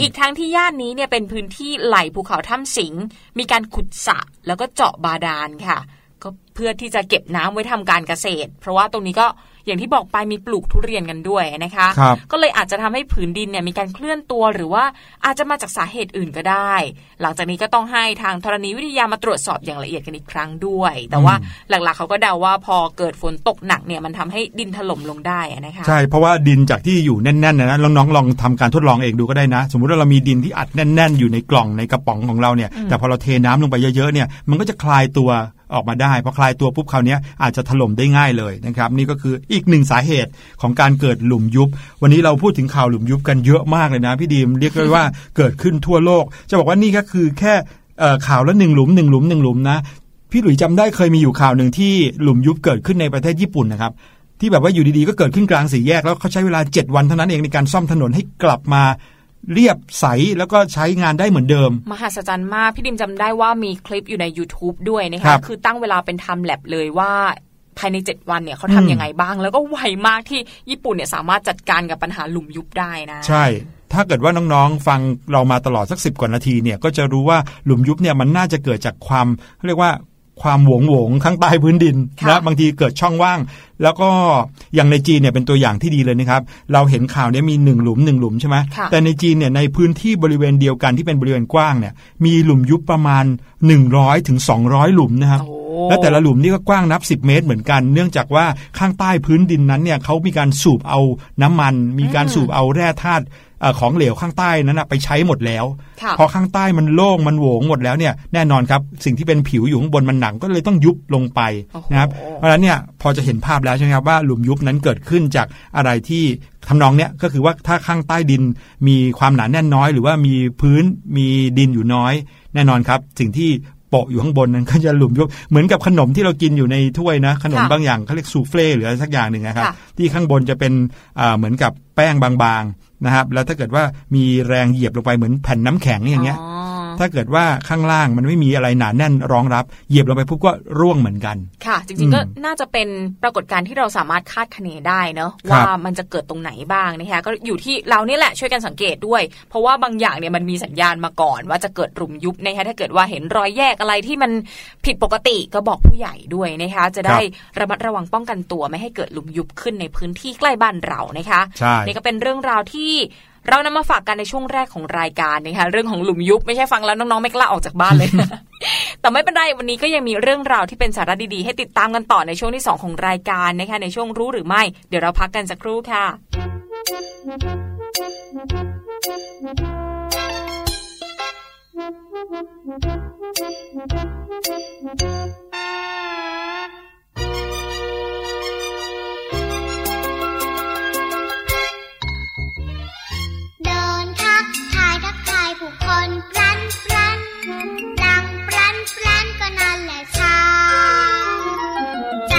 อีกทั้งที่ย่านนี้เนี่ยเป็นพื้นที่ไหลภูเขาถ้ำสิงห์มีการขุดสระแล้วก็เจาะบาดาลค่ะ ก็เพื่อที่จะเก็บน้ำไว้ทำการเกษตร เพราะว่าตรงนี้ก็ อย่างที่บอกไปมีปลูกทุเรียนกันด้วยนะคะครับก็เลยอาจจะทำให้ผืนดินเนี่ยมีการเคลื่อนตัวหรือว่าอาจจะมาจากสาเหตุอื่นก็ได้ หลังจากนี้ก็ต้องให้ทางธรณีวิทยามาตรวจสอบอย่างละเอียดกันอีกครั้งด้วย แต่ว่าหลักๆเขาก็เดาว่าพอเกิดฝนตกหนักเนี่ยมันทำให้ดินถล่มลงได้อะนะคะใช่เพราะว่าดินจากที่อยู่แน่นๆนะนะน้องๆลองทำการทดลองเองดูก็ได้นะ สมมุติว่าเรามีดินที่อัดแน่น ๆ อยู่ในกล่องในกระป๋องของเราเนี่ยแต่พอเราเทน้ำลงไปเยอะๆเนี่ยมันก็จะคลายตัว ออกมาได้พอคลายตัวปุ๊บคราวนี้อาจจะถล่มได้ง่ายเลยนะครับนี่ก็คืออีกหนึ่งสาเหตุของการเกิดหลุมยุบ วันนี้เราพูดถึงข่าวหลุมยุบกันเยอะมากเลยนะพี่ดีมเรียกได้ว่าเกิดขึ้นทั่วโลก จะบอกว่านี่ก็คือแค่ข่าวละหนึ่งหลุมหนึ่งหลุมหนึ่งหลุมนะพี่หลุยจำได้เคยมีอยู่ข่าวหนึ่งที่หลุมยุบเกิดขึ้นในประเทศญี่ปุ่นนะครับที่แบบว่าอยู่ดีๆก็เกิดขึ้นกลางสี่แยกแล้วเขาใช้เวลา 7 วันเท่านั้นเองในการซ่อมถนนให้กลับมา เรียบใสแล้วก็ใช้งานได้เหมือนเดิม มหัศจรรย์มาก พี่ดิมจำได้ว่ามีคลิปอยู่ใน YouTube ด้วยนะครัคะบคือตั้งเวลาเป็นไทม์แลบเลยว่าภายใน 7 วันเนี่ยเขาอืมทำยังไงบ้าง แล้วก็ไวมากที่ญี่ปุ่นเนี่ยสามารถจัดการกับปัญหาหลุมยุบได้นะ ใช่ ถ้าเกิดว่าน้องๆ ฟังเรามาตลอดสักสิบกว่านาทีเนี่ยก็จะรู้ว่าหลุมยุบเนี่ยมันน่าจะเกิดจากความเขาเรียกว่า ความหวงหวงๆข้างใต้พื้นดินค่ะนะบางทีเกิดช่องว่าง แล้วก็อย่างในจีนเนี่ยเป็นตัวอย่างที่ดีเลยนะครับ เราเห็นข่าวเนี้มีหนึ่งหลุมหนึ่งหลุมใช่ไหมค่ะแต่ในจีนเนี่ยในพื้นที่บริเวณเดียวกันที่เป็นบริเวณกว้างเนี่ยมีหลุมยุบประมาณ 100ถึง200 หลุมนะครับโอ้และแต่ละหลุมนี่ก็กว้างนับ 10 เมตรเหมือนกัน เนื่องจากว่าข้างใต้พื้นดินนั้นเนี่ยเขามีการสูบเอาน้ำมัน มีการสูบเอาแร่ธาตุเอ่อของเหลวข้างใต้นั้นนะไปใช้หมดแล้วค่ะพอข้างใต้มันโล่งมันโหวงหมดแล้วเนี่ยแน่นอนครับสิ่งที่เป็นผิวอยู่ข้างบนมันหนังก็เลยต้องยุบลงไปโอ้โหนะครับเพราะฉะนั้นเนี่ยพอจะเห็นภาพแล้วใช่ไหมครับว่าหลุมยุบนั้นเกิดขึ้นจากอะไรที่ทำนองเนี้ยก็คือว่าถ้าข้างใต้ดินมีความหนาแน่นน้อย หรือว่ามีพื้นมีดินอยู่น้อย แน่นอนครับ สิ่งที่ โปะอยู่ข้างบนนั้นก็จะหลุมยุบเหมือนกับขนมที่เรากินอยู่ในถ้วยนะ ขนมค่ะบางอย่างเขาเรียกซูเฟ่หรืออะไรสักอย่างหนึ่งนะครับค่ะที่ข้างบนจะเป็นอ่าเหมือนกับแป้งบางๆนะครับ แล้วถ้าเกิดว่ามีแรงเหยียบลงไปเหมือนแผ่นน้ำแข็งอย่างเงี้ยอ๋อ ถ้าเกิดว่าข้างล่างมันไม่มีอะไรหนาแน่นรองรับ เหยียบลงไปปุ๊บก็ร่วงเหมือนกัน ค่ะจอืริงมๆก็น่าจะเป็นปรากฏการณ์ที่เราสามารถคาดคะเนได้เนอะครับว่ามันจะเกิดตรงไหนบ้างนะคะก็อยู่ที่เรานี่แหละช่วยกันสังเกตด้วย เพราะว่าบางอย่างเนี่ยมันมีสัญญาณมาก่อน ว่าจะเกิดหลุมยุบนะคะถ้าเกิดว่าเห็นรอยแยกอะไรที่มันผิดปกติก็บอกผู้ใหญ่ด้วยนะคะจะได้ระมัดระวังป้องกันตัวไม่ให้เกิดหลุมยุบขึ้นในพื้นที่ใกล้บ้านเรานะคะใช่นี่ก็เป็นเรื่องราวที่ เรานำมาฝากกันในช่วงแรกของรายการนะคะเรื่องของหลุมยุบไม่ใช่ฟังแล้วน้องๆไม่กล้าออกจากบ้านเลย แต่ไม่เป็นไรวันนี้ก็ยังมีเรื่องราวที่เป็นสาระดีๆ ให้ติดตามกันต่อในช่วงที่ 2 ของรายการนะคะในช่วงรู้หรือไม่ เดี๋ยวเราพักกันสักครู่ค่ะเทักทายทักทายผู้คนพลันพลันพลังพลันพลันก็นั่นแหละช้าง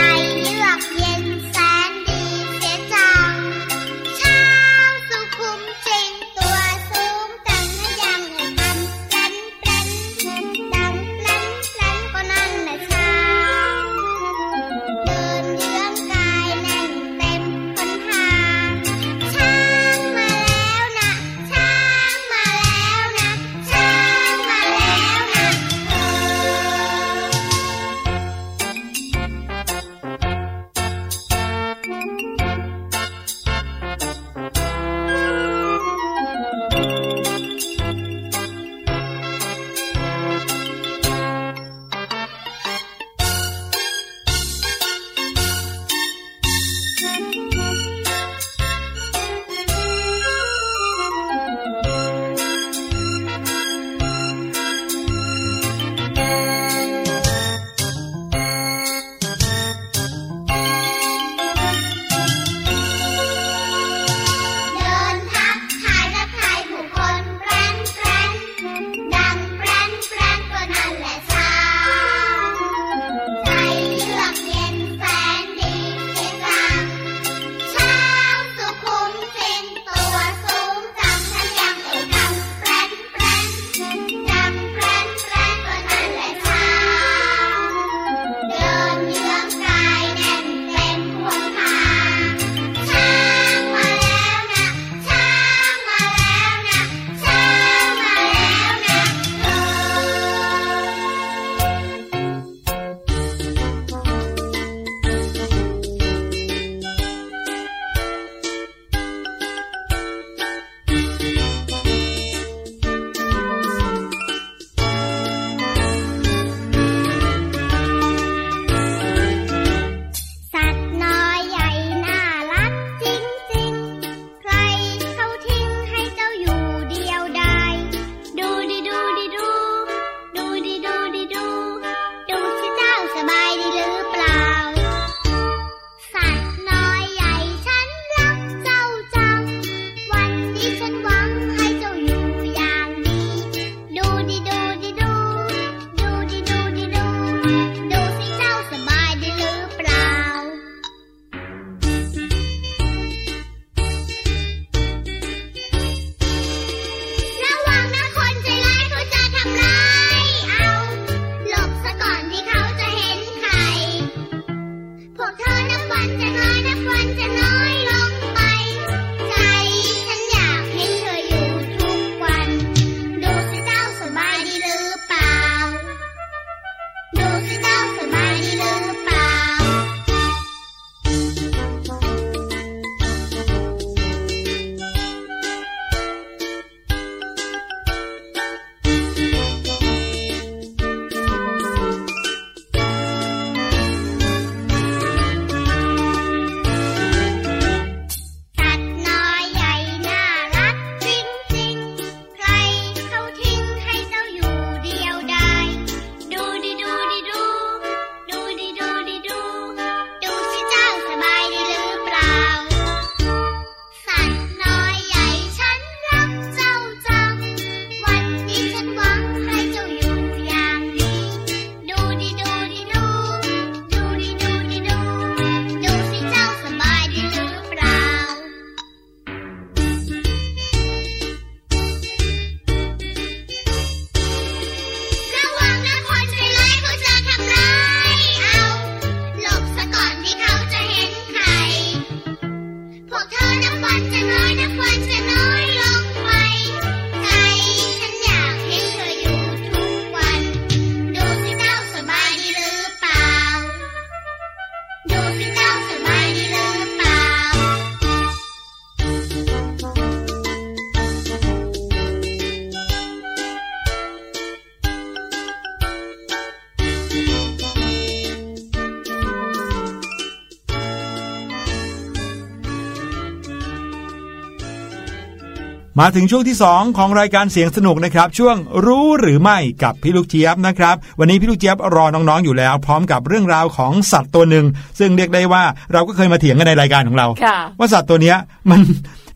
มาถึงช่วงที่ 2 ของรายการเสียงสนุกนะครับ ช่วงรู้หรือไม่กับพี่ลูกเจี๊ยบนะครับ วันนี้พี่ลูกเจี๊ยบรอน้องๆอยู่แล้ว พร้อมกับเรื่องราวของสัตว์ตัวหนึ่ง ซึ่งเรียกได้ว่าเราก็เคยมาเถียงกันในรายการของเราค่ะว่าสัตว์ตัวเนี้ยมัน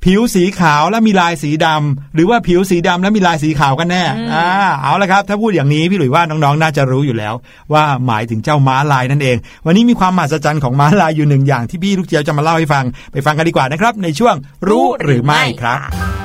ผิวสีขาวและมีลายสีดำหรือว่าผิวสีดำและมีลายสีขาวกันแน่อ่าเอาละครับ ถ้าพูดอย่างนี้พี่หลุยว่าน้องๆ น่าจะรู้อยู่แล้ว ว่าหมายถึงเจ้าม้าลายนั่นเอง วันนี้มีความมหัศจรรย์ของม้าลายอยู่หนึ่งอย่างที่พี่ลูกเจี๊ยบจะมาเล่าให้ฟัง ไปฟังกันดีกว่านะครับ ในช่วงรู้หรือไม่ครับ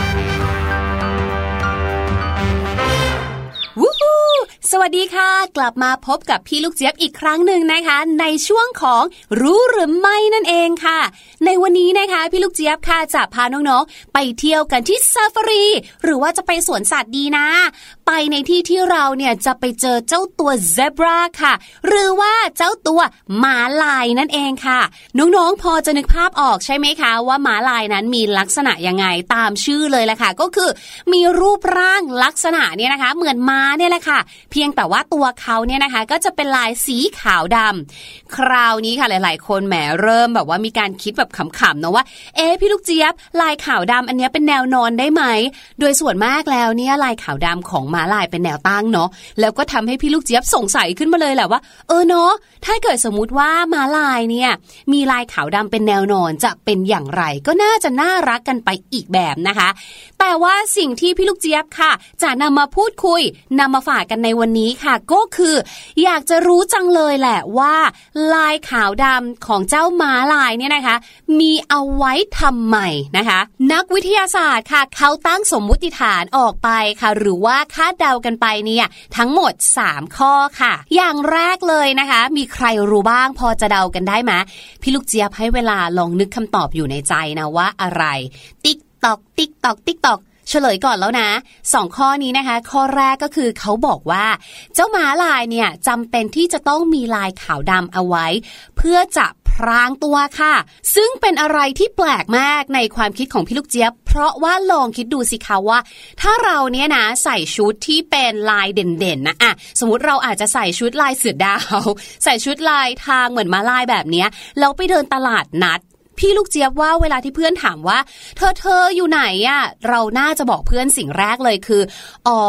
สวัสดีค่ะ กลับมาพบกับพี่ลูกเจี๊ยบอีกครั้งหนึ่งนะคะ ในช่วงของรู้หรือไม่นั่นเองค่ะ ในวันนี้นะคะ พี่ลูกเจี๊ยบค่ะจะพาน้องๆไปเที่ยวกันที่ซาฟารี หรือว่าจะไปสวนสัตว์ดีนะ ไปในที่ที่เราเนี่ยจะไปเจอเจ้าตัวเซบราค่ะ หรือว่าเจ้าตัวหมาลายนั่นเองค่ะ น้องๆพอจะนึกภาพออกใช่ไหมคะว่าหมาลายนั้นมีลักษณะยังไงตามชื่อเลยแหละค่ะ ก็คือ มีรูปร่างลักษณะเนี่ยนะคะ เหมือนม้าเนี่ยแหละค่ะเพียงแต่ว่าตัวเขาเนี่ยนะคะ ก็จะเป็นลายสีขาวดำคราวนี้ค่ะหลาย ๆ คนแหมเริ่มแบบว่ามีการคิดแบบขำๆเนะว่า เอ๊พี่ลูกเจี๊ยบ ลายขาวดำอันนี้เป็นแนวนอนได้ไหม โดยส่วนมากแล้วเนี่ยลายขาวดำของม้าลายเป็นแนวตั้งเนาะแล้วก็ทำให้พี่ลูกเจี๊ยบสงสัยขึ้นมาเลยแหละว่าเออเนาะถ้าเกิดสมมติว่าม้าลายเนี่ยมีลายขาวดำเป็นแนวนอนจะเป็นอย่างไร ก็น่าจะน่ารักกันไปอีกแบบนะคะ แต่ว่าสิ่งที่พี่ลูกเจี๊ยบค่ะ จะนำมาพูดคุยนำมาฝากกันในวันนี้ค่ะ ก็คือ อยากจะรู้จังเลยแหละว่า ลายขาวดำของเจ้าม้าลายเนี่ยนะคะ มีเอาไว้ทำไมนะคะ นักวิทยาศาสตร์ค่ะเขาตั้งสมมุติฐานออกไปค่ะ หรือว่าคาดเดากันไปเนี่ยทั้งหมด 3 ข้อค่ะ อย่างแรกเลยนะคะ มีใครรู้บ้างพอจะเดากันได้ไหมพี่ลูกเจี๊ยบให้เวลาลองนึกคำตอบอยู่ในใจนะว่าอะไร tick tock tick tock tick tock เฉลยก่อนแล้วนะสองข้อนี้นะคะ ข้อแรกก็คือเขาบอกว่า เจ้าม้าลายเนี่ยจำเป็นที่จะต้องมีลายขาวดำเอาไว้ เพื่อจะพรางตัวค่ะ ซึ่งเป็นอะไรที่แปลกมากในความคิดของพี่ลูกเจี๊ยบ เพราะว่าลองคิดดูสิคะว่า ถ้าเราเนี่ยนะใส่ชุดที่เป็นลายเด่นๆนะอะสมมติเราอาจจะใส่ชุดลายเสือดาว ใส่ชุดลายทางเหมือนมาลายแบบเนี้ยแล้วไปเดินตลาดนัด พี่ลูกเจี๊ยบว่าเวลาที่เพื่อนถามว่า เธอเธออยู่ไหนอะ่ะเราน่าจะบอกเพื่อนสิ่งแรกเลยคือ อ๋อ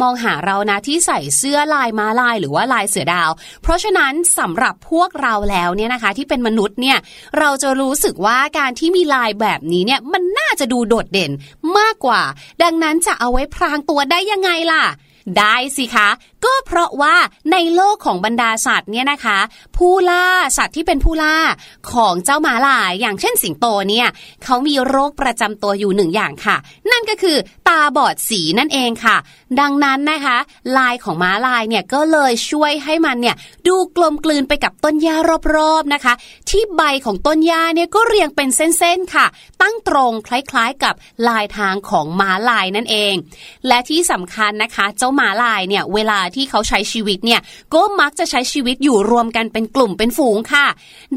มองหาเรานะที่ใส่เสื้อลายม้าลายหรือว่าลายเสือดาว เพราะฉะนั้นสำหรับพวกเราแล้วเนี่ยนะคะ ที่เป็นมนุษย์เนี่ยเราจะรู้สึกว่าการที่มีลายแบบนี้เนี่ยมันน่าจะดูโดดเด่นมากกว่า ดังนั้นจะเอาไว้พรางตัวได้ยังไงล่ะได้สิคะ ก็เพราะว่าในโลกของบรรดาสัตว์เนี่ยนะคะ ผู้ล่าสัตว์ที่เป็นผู้ล่าของเจ้าหมาลายอย่างเช่นสิงโตเนี่ยเขามีโรคประจำตัวอยู่หนึ่งอย่างค่ะ นั่นก็คือตาบอดสีนั่นเองค่ะ ดังนั้นนะคะ ลายของม้าลายเนี่ยก็เลยช่วยให้มันเนี่ยดูกลมกลืนไปกับต้นหญ้ารอบๆนะคะ ที่ใบของต้นหญ้าเนี่ยก็เรียงเป็นเส้นๆค่ะ ตั้งตรงคล้ายๆกับลายทางของม้าลายนั่นเอง และที่สำคัญนะคะ เจ้าม้าลายเนี่ยเวลาที่เขาใช้ชีวิตเนี่ยก็มักจะใช้ชีวิตอยู่รวมกันเป็นกลุ่มเป็นฝูงค่ะ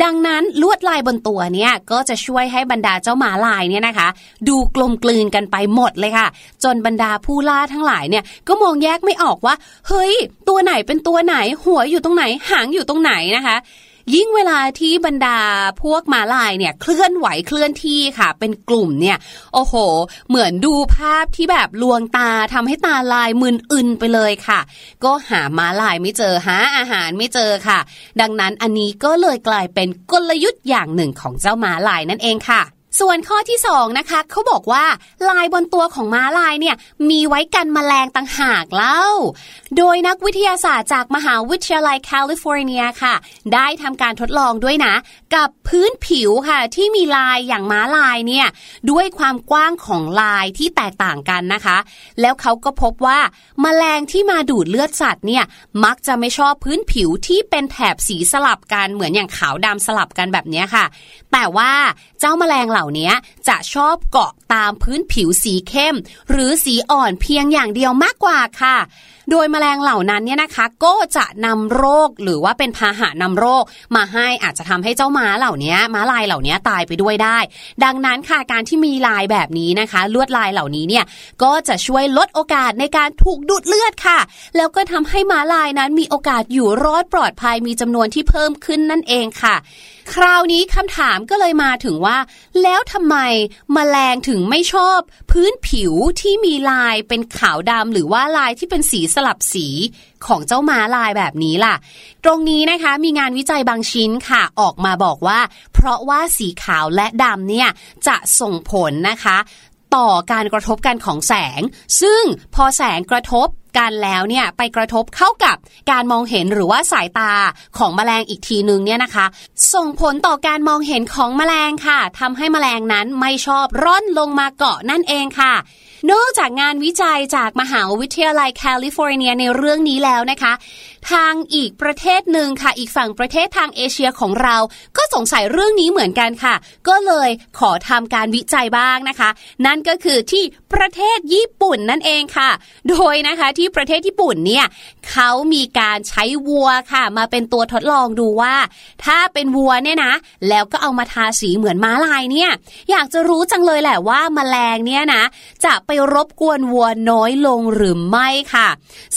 ดังนั้นลวดลายบนตัวเนี่ยก็จะช่วยให้บรรดาเจ้าหมาลายเนี่ยนะคะ ดูกลมกลืนกันไปหมดเลยค่ะ จนบรรดาผู้ล่าทั้งหลายเนี่ยก็มองแยกไม่ออกว่า เฮ้ย ตัวไหนเป็นตัวไหนหัวอยู่ตรงไหนหางอยู่ตรงไหนนะคะ ยิ่งเวลาที่บรรดาพวกมาลายเนี่ยเคลื่อนไหวเคลื่อนที่ค่ะ เป็นกลุ่มเนี่ย โอ้โห เหมือนดูภาพที่แบบลวงตาทำให้ตาลายมึนอึนไปเลยค่ะ ก็หามาลายไม่เจอหาอาหารไม่เจอค่ะ ดังนั้นอันนี้ก็เลยกลายเป็นกลยุทธ์อย่างหนึ่งของเจ้ามาลายนั่นเองค่ะ ส่วนข้อที่2นะคะเขาบอกว่าลายบนตัวของม้าลายเนี่ยมีไว้กันแมลงต่างหากเล่า โดยนักวิทยาศาสตร์จากมหาวิทยาลัยแคลิฟอร์เนียค่ะ ได้ทำการทดลองด้วยนะ กับพื้นผิวค่ะที่มีลายอย่างม้าลายเนี่ยด้วยความกว้างของลายที่แตกต่างกันนะคะ แล้วเขาก็พบว่าแมลงที่มาดูดเลือดสัตว์เนี่ยมักจะไม่ชอบพื้นผิวที่เป็นแถบสีสลับกันเหมือนอย่างขาวดำสลับกันแบบนี้ค่ะ แต่ว่าเจ้าแมลงเหล่านี้จะชอบเกาะตามพื้นผิวสีเข้ม หรือสีอ่อนเพียงอย่างเดียวมากกว่าค่ะ โดยแมลงเหล่านั้นเนี่ยนะคะ ก็จะนำโรคหรือว่าเป็นพาหะนำโรค มาให้อาจจะทำให้เจ้าม้าเหล่านี้ม้าลายเหล่านี้ตายไปด้วยได้ ดังนั้นค่ะการที่มีลายแบบนี้นะคะ ลวดลายเหล่านี้เนี่ยก็จะช่วยลดโอกาสในการถูกดูดเลือดค่ะ แล้วก็ทำให้ม้าลายนั้นมีโอกาสอยู่รอดปลอดภัยมีจำนวนที่เพิ่มขึ้นนั่นเองค่ะ คราวนี้คำถามก็เลยมาถึงว่า แล้วทำไมมแมลงถึงไม่ชอบ พื้นผิวที่มีลายเป็นขาวดำหรือว่าลายที่เป็นสีสลับสีของเจ้าม้าลายแบบนี้ล่ะ ตรงนี้นะคะมีงานวิจัยบางชิ้นค่ะออกมาบอกว่า เพราะว่าสีขาวและดำเนี่ยจะส่งผลนะคะต่อการกระทบกันของแสง ซึ่งพอแสงกระทบกันแล้วเนี่ยไปกระทบเข้ากับการมองเห็นหรือว่าสายตาของแมลงอีกทีนึงเนี่ยนะคะ ส่งผลต่อการมองเห็นของแมลงค่ะทำให้แมลงนั้นไม่ชอบร่อนลงมาเกาะนั่นเองค่ะ นอกจากงานวิจัยจากมหาวิทยาลัยแคลิฟอร์เนียในเรื่องนี้แล้วนะคะ ทางอีกประเทศหนึ่งค่ะ อีกฝั่งประเทศทางเอเชียของเรา ก็สงสัยเรื่องนี้เหมือนกันค่ะ ก็เลยขอทำการวิจัยบ้างนะคะ นั่นก็คือที่ประเทศญี่ปุ่นนั่นเองค่ะ โดยนะคะที่ประเทศญี่ปุ่นเนี่ยเขามีการใช้วัวค่ะ มาเป็นตัวทดลองดูว่า ถ้าเป็นวัวเนี่ยนะ แล้วก็เอามาทาสีเหมือนม้าลายเนี่ย อยากจะรู้จังเลยแหละว่าแมลงเนี่ยนะ จะไปรบกวนวัวน้อยลงหรือไม่ค่ะ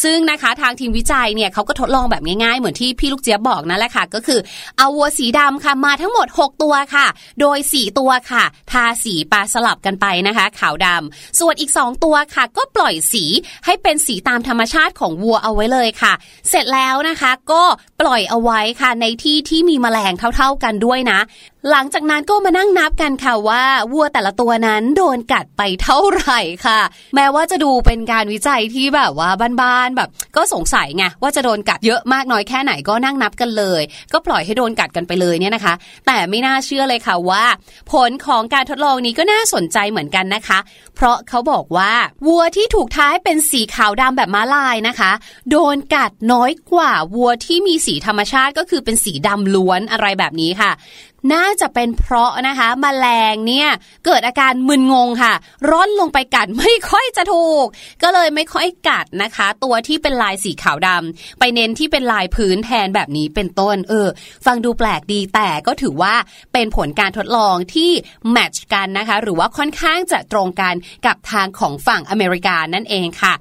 ซึ่งนะคะทางทีมวิจัยเนี่ยเขาก็ทดลองแบบง่ายๆ เหมือนที่พี่ลูกเจี๊ยบบอกนั่นแหละค่ะ ก็คือเอาวัวสีดำค่ะมาทั้งหมด 6 ตัวค่ะ โดย 4 ตัวค่ะ ทาสีปลาสลับกันไปนะคะ ขาวดำส่วนอีก 2 ตัวค่ะ ก็ปล่อยสีให้เป็นสีตามธรรมชาติของวัวเอาไว้เลยค่ะ เสร็จแล้วนะคะก็ปล่อยเอาไว้ค่ะในที่ที่มีแมลงเท่า ๆกันด้วยนะหลังจากนั้นก็มานั่งนับกันค่ะว่าวัวแต่ละตัวนั้นโดนกัดไปเท่าไหร่ค่ะ แม้ว่าจะดูเป็นการวิจัยที่แบบว่าบ้านๆแบบ ก็สงสัยไงว่าจะโดนกัดเยอะมากน้อยแค่ไหนก็นั่งนับกันเลย ก็ปล่อยให้โดนกัดกันไปเลยเนี่ยนะคะ แต่ไม่น่าเชื่อเลยค่ะว่า ผลของการทดลองนี้ก็น่าสนใจเหมือนกันนะคะ เพราะเขาบอกว่าวัวที่ถูกท้ายเป็นสีขาวดำแบบม้าลายนะคะ โดนกัดน้อยกว่าวัวที่มีสีธรรมชาติก็คือเป็นสีดำล้วนอะไรแบบนี้ค่ะ น่าจะเป็นเพราะนะคะมแมลงเนี่ยเกิดอาการมึนงงค่ะ ร้อนลงไปกัดไม่ค่อยจะถูก ก็เลยไม่ค่อยกัดนะคะ ตัวที่เป็นลายสีขาวดำไปเน้นที่เป็นลายพื้นแทนแบบนี้เป็นต้น เออ ฟังดูแปลกดีแต่ก็ถือว่าเป็นผลการทดลองที่แมทช์กันนะคะ หรือว่าค่อนข้างจะตรงกันกับทางของฝั่งอเมริกานั่นเองค่ะ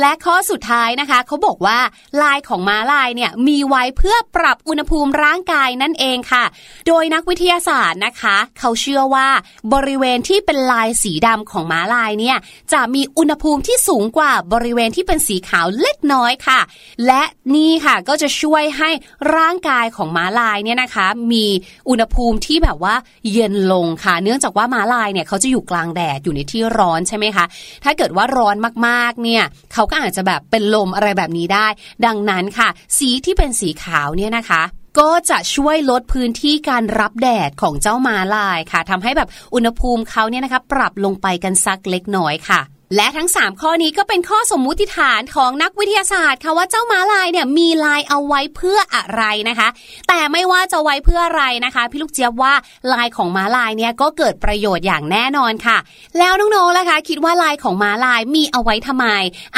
และข้อสุดท้ายนะคะเขาบอกว่าลายของม้าลายเนี่ยมีไว้เพื่อปรับอุณหภูมิร่างกายนั่นเองค่ะ โดยนักวิทยาศาสตร์นะคะ เขาเชื่อว่าบริเวณที่เป็นลายสีดำของม้าลายเนี่ยจะมีอุณหภูมิที่สูงกว่าบริเวณที่เป็นสีขาวเล็กน้อยค่ะ และนี่ค่ะก็จะช่วยให้ร่างกายของม้าลายเนี่ยนะคะ มีอุณหภูมิที่แบบว่าเย็นลงค่ะ เนื่องจากว่าม้าลายเนี่ยเขาจะอยู่กลางแดดอยู่ในที่ร้อนใช่ไหมคะ ถ้าเกิดว่าร้อนมากๆเนี่ยเขาก็อาจจะแบบเป็นลมอะไรแบบนี้ได้ ดังนั้นค่ะ สีที่เป็นสีขาวเนี่ยนะคะ ก็จะช่วยลดพื้นที่การรับแดดของเจ้ามาลายค่ะทำให้แบบอุณหภูมิเขาเนี่ยนะคะปรับลงไปกันสักเล็กน้อยค่ะ และทั้ง 3 ข้อนี้ก็เป็นข้อสมมุติฐานของนักวิทยาศาสตร์ค่ะว่าเจ้าม้าลายเนี่ยมีลายเอาไว้เพื่ออะไรนะคะ แต่ไม่ว่าจะไว้เพื่ออะไรนะคะ พี่ลูกเจี๊ยบว่าลายของม้าลายเนี่ยก็เกิดประโยชน์อย่างแน่นอนค่ะ แล้วน้องๆล่ะคะ คิดว่าลายของม้าลายมีเอาไว้ทำไม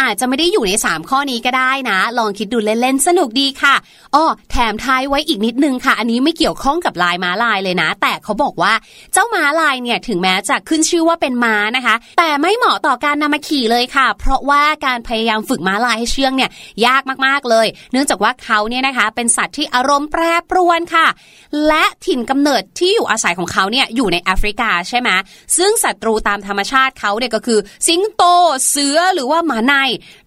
อาจจะไม่ได้อยู่ใน 3 ข้อนี้ก็ได้นะ ลองคิดดูเล่นๆสนุกดีค่ะอ้อแถมท้ายไว้อีกนิดนึงค่ะ อันนี้ไม่เกี่ยวข้องกับลายม้าลายเลยนะ แต่เขาบอกว่าเจ้าม้าลายเนี่ยถึงแม้จะขึ้นชื่อว่าเป็นม้านะคะ แต่ไม่เหมาะต่อการนำมาขี่เลยค่ะ เพราะว่าการพยายามฝึกม้าลายให้เชื่องเนี่ยยากมากๆเลย เนื่องจากว่าเขาเนี่ยนะคะ เป็นสัตว์ที่อารมณ์แปรปรวนค่ะ และถิ่นกำเนิดที่อยู่อาศัยของเขาเนี่ยอยู่ในแอฟริกาใช่ไหมซึ่งศัตรูตามธรรมชาติเขาเนี่ยก็คือ สิงโตเสือหรือว่าหมาใน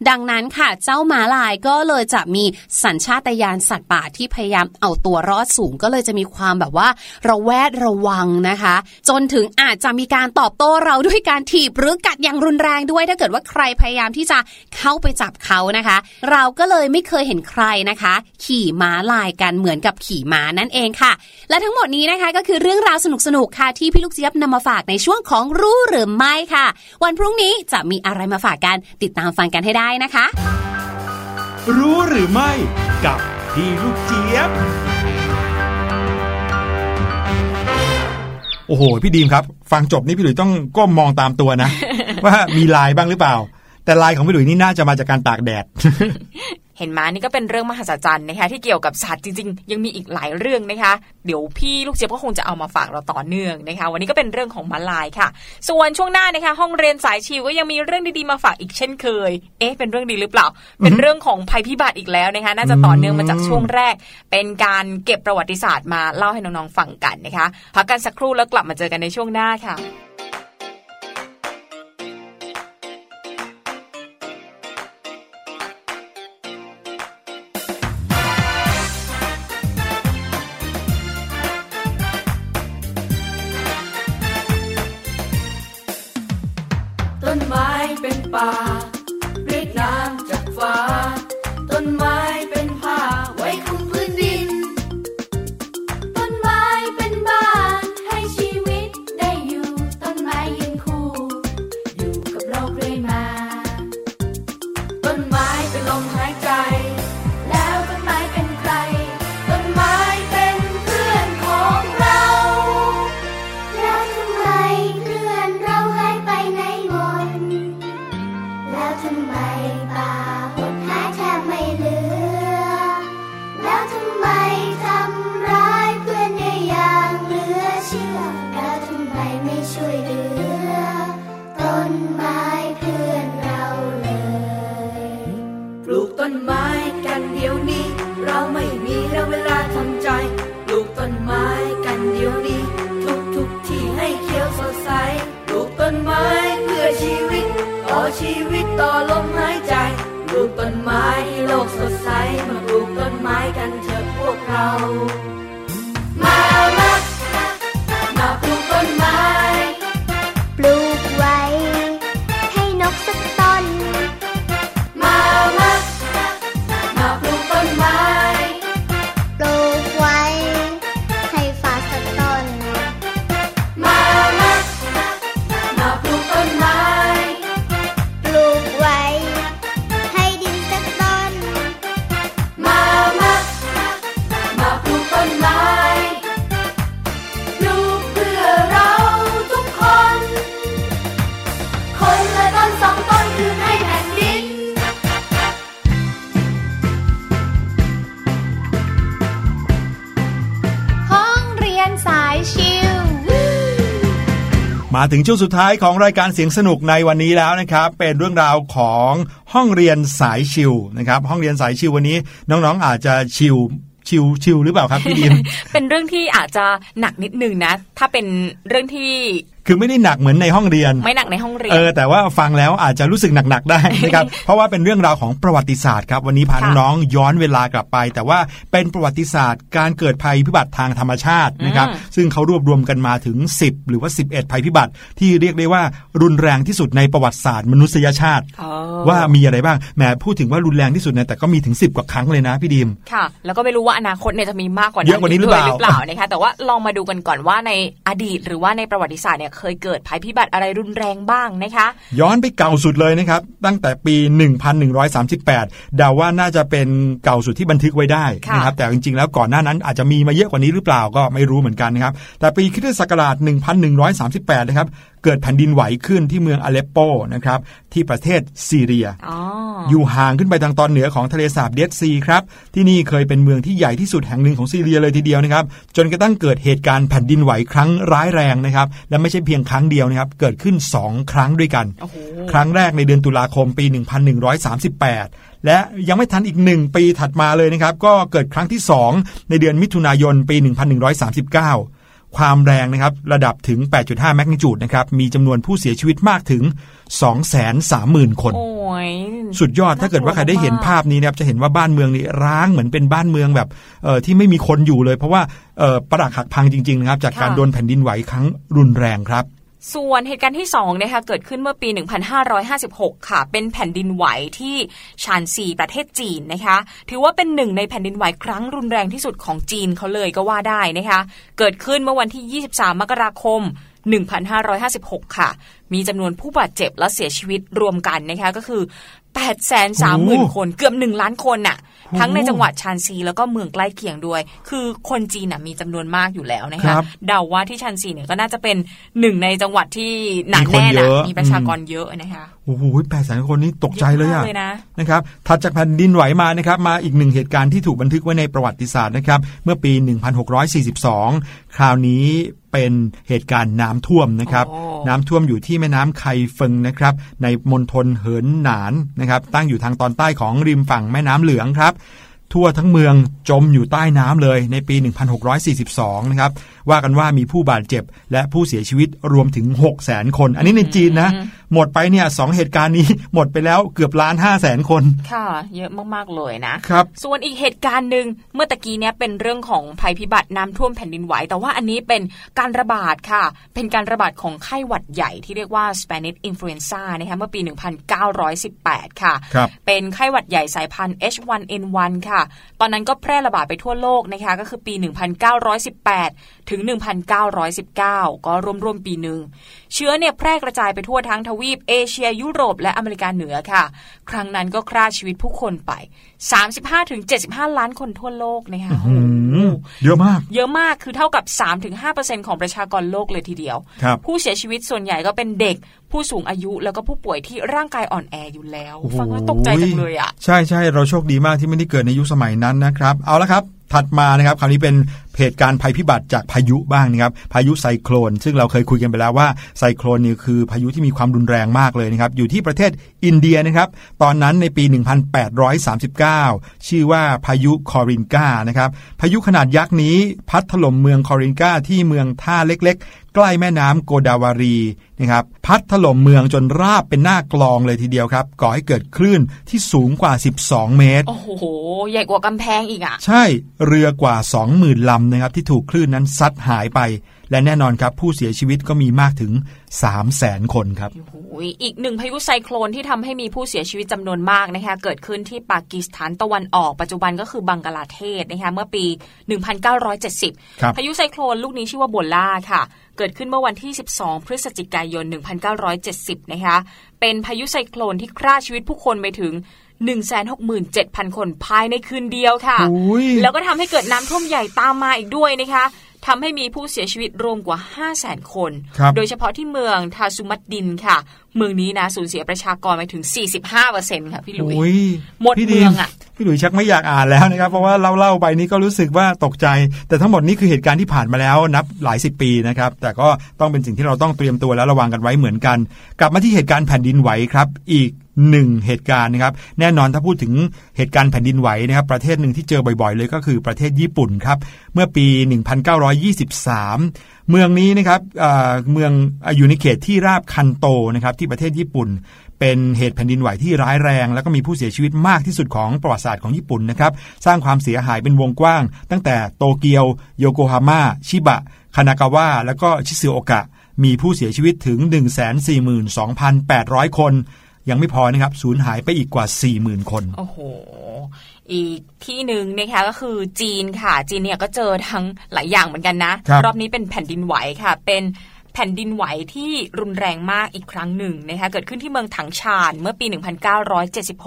ดังนั้นค่ะ เจ้าม้าลายก็เลยจะมีสัญชาตญาณสัตว์ป่าที่พยายามเอาตัวรอดสูงก็เลยจะมีความแบบว่า ระแวดระวังนะคะ จนถึงอาจจะมีการตอบโต้เราด้วยการถีบหรือกัดอย่างรุนแรงด้วยถ้าเกิดว่าใครพยายามที่จะเข้าไปจับเขานะคะ เราก็เลยไม่เคยเห็นใครนะคะ ขี่ม้าลายกันเหมือนกับขี่ม้านั่นเองค่ะ และทั้งหมดนี้นะคะก็คือเรื่องราวสนุกๆค่ะที่พี่ลูกเจี๊ยบนำมาฝากในช่วงของรู้หรือไม่ค่ะ วันพรุ่งนี้จะมีอะไรมาฝากกันติดตามฟังกันให้ได้นะคะ รู้หรือไม่กับพี่ลูกเจี๊ยบโอ้โห พี่ดีมครับ ฟังจบนี่พี่หลุยต้องก้มมองตามตัวนะ ว่ามีลายบ้างหรือเปล่า แต่ลายของพี่หลุยนี่น่าจะมาจากการตากแดดเห็นไหมนี่ก็เป็นเรื่องมหัศจรรย์นะคะที่เกี่ยวกับสัตว์จริง ๆ ยังมีอีกหลายเรื่องนะคะ เดี๋ยวพี่ลูกเจี๊ยบก็คงจะเอามาฝากเราต่อเนื่องนะคะ วันนี้ก็เป็นเรื่องของมาลายค่ะ ส่วนช่วงหน้านะคะ ห้องเรียนสายชิวก็ยังมีเรื่องดีๆมาฝากอีกเช่นเคย เอ๊ะเป็นเรื่องดีหรือเปล่า เป็นเรื่องของภัยพิบัติอีกแล้วนะคะ น่าจะต่อเนื่องมาจากช่วงแรก เป็นการเก็บประวัติศาสตร์มาเล่าให้น้องๆฟังกันนะคะพักกันสักครู่แล้วกลับมาเจอกันในช่วงหน้าค่ะ ถึงช่วงสุดท้ายของรายการเสียงสนุกในวันนี้แล้วนะครับ เป็นเรื่องราวของห้องเรียนสายชิวนะครับ ห้องเรียนสายชิววันนี้น้องๆอาจจะชิวชิวชิวหรือเปล่าครับพี่ดิมเป็นเรื่องที่อาจจะหนักนิดนึงนะ ถ้าเป็นเรื่องที่ คือไม่ได้หนักเหมือนในห้องเรียน ไม่หนักในห้องเรียน เออแต่ว่าฟังแล้วอาจจะรู้สึกหนักๆได้นะครับ เพราะว่าเป็นเรื่องราวของประวัติศาสตร์ครับ วันนี้พาค่ะน้องๆย้อนเวลากลับไป แต่ว่าเป็นประวัติศาสตร์ การเกิดภัยพิบัติทางธรรมชาตินะครับอืมซึ่งเขารวบรวมกันมาถึง 10 หรือว่า 11 ภัยพิบัติ ที่เรียกได้ว่ารุนแรงที่สุดในประวัติศาสตร์ มนุษยชาติอ๋อว่ามีอะไรบ้างแหมพูดถึงว่ารุนแรงที่สุดเนี่ยแต่ก็มีถึง 10 กว่าครั้งเลยนะพี่ดิมค่ะ แล้วก็ไม่รู้ว่าอนาคตเนี่ยจะมีมากกว่าเยอะกว่านี้หรือเปล่าหรือเปล่านะคะแต่ว่าลองมาดูกันก่อนว่าในอดีตหรือว่าในประวัติศาสตร์เนี่ยเคยเกิดภัยพิบัติอะไรรุนแรงบ้างนะคะ ย้อนไปเก่าสุดเลยนะครับ ตั้งแต่ปี 1138เดาว่าน่าจะเป็นเก่าสุดที่บันทึกไว้ได้ค่ะนะครับ แต่จริงๆแล้วก่อนหน้านั้นอาจจะมีมาเยอะกว่านี้หรือเปล่าก็ไม่รู้เหมือนกันนะครับ แต่ปีคริสตศักราช 1138 นะครับ เกิดแผ่นดินไหวขึ้นที่เมืองอเลปโปนะครับที่ประเทศซีเรียอ๋ออยู่ห่างขึ้นไปทางตอนเหนือของทะเลสาบเดดซีครับที่นี่เคยเป็นเมืองที่ใหญ่ที่สุดแห่งหนึ่งของซีเรียเลยทีเดียวนะครับจนกระทั่งเกิดเหตุการณ์แผ่นดินไหวครั้งร้ายแรงนะครับและไม่ใช่เพียงครั้งเดียวนะครับเกิดขึ้น 2 ครั้งด้วยกันโอ้โหครั้งแรกในเดือนตุลาคมปี 1138และยังไม่ทันอีกหนึ่งปีถัดมาเลยนะครับ ก็เกิดครั้งที่ 2 ในเดือนมิถุนายนปี 1139 ความแรงนะครับระดับถึง 8.5 แมกนิจูดนะครับมีจำนวนผู้เสียชีวิตมากถึง 230,000 คนโอ้ยสุดยอดถ้าเกิดว่าใครได้เห็นภาพนี้นะครับจะเห็นว่าบ้านเมืองนี่ร้างเหมือนเป็นบ้านเมืองแบบเอ่อที่ไม่มีคนอยู่เลย เพราะว่าเอ่อปรักหักพังจริงๆนะครับจากการค่ะโดนแผ่นดินไหวครั้งรุนแรงครับ ส่วนเหตุการณ์ที่2นะคะเกิดขึ้นเมื่อปี 1556 ค่ะ เป็นแผ่นดินไหวที่ชานซีประเทศจีนนะคะ ถือว่าเป็นหนึ่งในแผ่นดินไหวครั้งรุนแรงที่สุดของจีนเขาเลยก็ว่าได้นะคะ เกิดขึ้นเมื่อวันที่ 23 มกราคม 1556 ค่ะ มีจำนวนผู้บาดเจ็บและเสียชีวิตรวมกันนะคะก็คือ 8 3 0 0 0 0 คนเกือบ 1 ล้านคนน่ะ ทั้งในจังหวัดชานซีแล้วก็เมืองใกล้เคียงด้วย คือคนจีนน่ะมีจำนวนมากอยู่แล้วนะคคะรับเดาว่าที่ชานซีเนี่ยก็น่าจะเป็นหนึ่งในจังหวัดที่หนาแน่นมีคนเยน่ะอะมีประชากรเยอะนะคะ โอ้โหแปดแสนคนนี้ตกใจเลยเยอะอะมากเลยนะนะครับ ถัดจากแผ่นดินไหวมานะครับ มาอีกหนึ่งเหตุการณ์ที่ถูกบันทึกไว้ในประวัติศาสตร์นะครับ เมื่อปี 1642 คราวนี้เป็นเหตุการณ์น้ำท่วมนะครับโอ้น้ำท่วมอยู่ที่แม่น้ำไคเฟิงนะครับ ในมณฑลเหินหนานนะครับ ตั้งอยู่ทางตอนใต้ของริมฝั่งแม่น้ำเหลืองครับ ทั่วทั้งเมืองจมอยู่ใต้น้ำเลยในปี 1642 นะครับ ว่ากันว่ามีผู้บาดเจ็บ และผู้เสียชีวิตรวมถึง 6 0 0 0 0 0คน อันนี้ในจีนนะ หมดไปเนี่ยสองเหตุการณ์นี้หมดไปแล้วเกือบล้าน5 0 0 0 0 0คน ค่ะ เยอะมากๆเลยนะครับ ส่วนอีกเหตุการณ์หนึ่งเมื่อตะกี้เนี้ยเป็นเรื่องของภัยพิบัติน้ำท่วมแผ่นดินไหว แต่ว่าอันนี้เป็นการระบาดค่ะ เป็นการระบาดของไข้หวัดใหญ่ที่เรียกว่า Spanish influenza นะคะเมื่อปี 1918 ค่ะครับเป็นไข้หวัดใหญ่สายพันธุ์ H1N1 ค่ะ ตอนนั้นก็แพร่ระบาดไปทั่วโลกนะคะก็คือปี 1918 ถึง1919 ก็รวมๆปีหนึ่ง เชื้อเนี่ยแพร่กระจายไปทั่วทั้งทวีปเอเชียยุโรปและอเมริกาเหนือค่ะ ครั้งนั้นก็ฆ่าชีวิตผู้คนไป 35-75 ล้านคนทั่วโลกนะคะอืมเยอะมาก เยอะมากคือเท่ากับ 3-5%ของประชากรโลกเลยทีเดียวครับผู้เสียชีวิตส่วนใหญ่ก็เป็นเด็กผู้สูงอายุแล้วก็ผู้ป่วยที่ร่างกายอ่อนแออยู่แล้วโอ้โหฟังแล้วตกใจจังเลยอะ ใช่ใช่เราโชคดีมากที่ไม่ได้เกิดในยุคสมัยนั้นนะครับ เอาละครับ ถัดมานะครับคราวนี้เป็นเหตุการณ์ภัยพิบัติจากพายุบ้างนะครับพายุไซโคลน ซึ่งเราเคยคุยกันไปแล้วว่าไซโคลนนี่คือพายุที่มีความรุนแรงมากเลยนะครับอยู่ที่ประเทศอินเดียนะครับตอนนั้นในปี 1839 ชื่อว่าพายุคอรินกานะครับพายุขนาดยักษ์นี้พัดถล่มเมืองคอรินกาที่เมืองท่าเล็กๆ ใกล้แม่น้ำโกดาวารีนะครับพัดถล่มเมืองจนราบเป็นหน้ากลองเลยทีเดียวครับ ก่อให้เกิดคลื่นที่สูงกว่า 12 เมตร โอ้โห ใหญ่กว่ากำแพงอีกอะ ใช่เรือกว่า 20,000ลำนะครับที่ถูกคลื่นนั้นซัดหายไป และแน่นอนครับผู้เสียชีวิตก็มีมากถึง 300,000คนครับโอ้โหอีกหนึ่งพายุไซโคลนที่ทำให้มีผู้เสียชีวิตจำนวนมากนะคะเกิดขึ้นที่ปากีสถานตะวันออกปัจจุบันก็คือบังกลาเทศนะคะเมื่อปี 1970ครับพายุไซโคลนลูกนี้ชื่อว่าโบล่าค่ะ เกิดขึ้นเมื่อวันที่ 12 พฤศจิกายน 1970 นะคะเป็นพายุไซโคลนที่ฆ่าชีวิตผู้คนไปถึง167,000 คนภายในคืนเดียวค่ะอุ๊ยแล้วก็ทำให้เกิดน้ำท่วมใหญ่ตามมาอีกด้วยนะคะ ทำให้มีผู้เสียชีวิตรวมกว่า 5 0 0 0 0 0 คนครับโดยเฉพาะที่เมืองทาซุมัดดินค่ะ เมืองนี้นะสูญเสียประชากรไปถึง 45%ค่ะพี่หลุยโอ้ยหมดพี่เมืองอะพี่หลุยชักไม่อยากอ่านแล้วนะครับ เพราะว่าเล่าเล่าๆไปนี่ก็รู้สึกว่าตกใจ แต่ทั้งหมดนี้คือเหตุการณ์ที่ผ่านมาแล้วนับหลายสิบปีนะครับ แต่ก็ต้องเป็นสิ่งที่เราต้องเตรียมตัวและระวังกันไว้เหมือนกัน กลับมาที่เหตุการณ์แผ่นดินไหวครับ อีก หนึ่งเหตุการณ์นะครับ แน่นอนถ้าพูดถึงเหตุการณ์แผ่นดินไหวนะครับ ประเทศหนึ่งที่เจอบ่อยๆ เลยก็คือประเทศญี่ปุ่นครับ เมื่อปี 1923 เมืองนี้นะครับเอ่อเมืองอยู่ในเขตที่ราบคันโตนะครับที่ประเทศญี่ปุ่น เป็นเหตุแผ่นดินไหวที่ร้ายแรง แล้วก็มีผู้เสียชีวิตมากที่สุดของประวัติศาสตร์ของญี่ปุ่นนะครับ สร้างความเสียหายเป็นวงกว้าง ตั้งแต่โตเกียว โยโกฮาม่า ชิบะ คานากาวะ แล้วก็ชิซึโอกะ มีผู้เสียชีวิตถึง 142,800 คน ยังไม่พอนะครับสูญหายไปอีกกว่า 40,000 คน โอ้โห อีกที่หนึ่งนะคะก็คือจีนค่ะ จีนเนี่ยก็เจอทั้งหลายอย่างเหมือนกันนะครับรอบนี้เป็นแผ่นดินไหวค่ะ เป็นแผ่นดินไหวที่รุนแรงมากอีกครั้งหนึ่งนะคะเกิดขึ้นที่เมืองถังชานเมื่อปี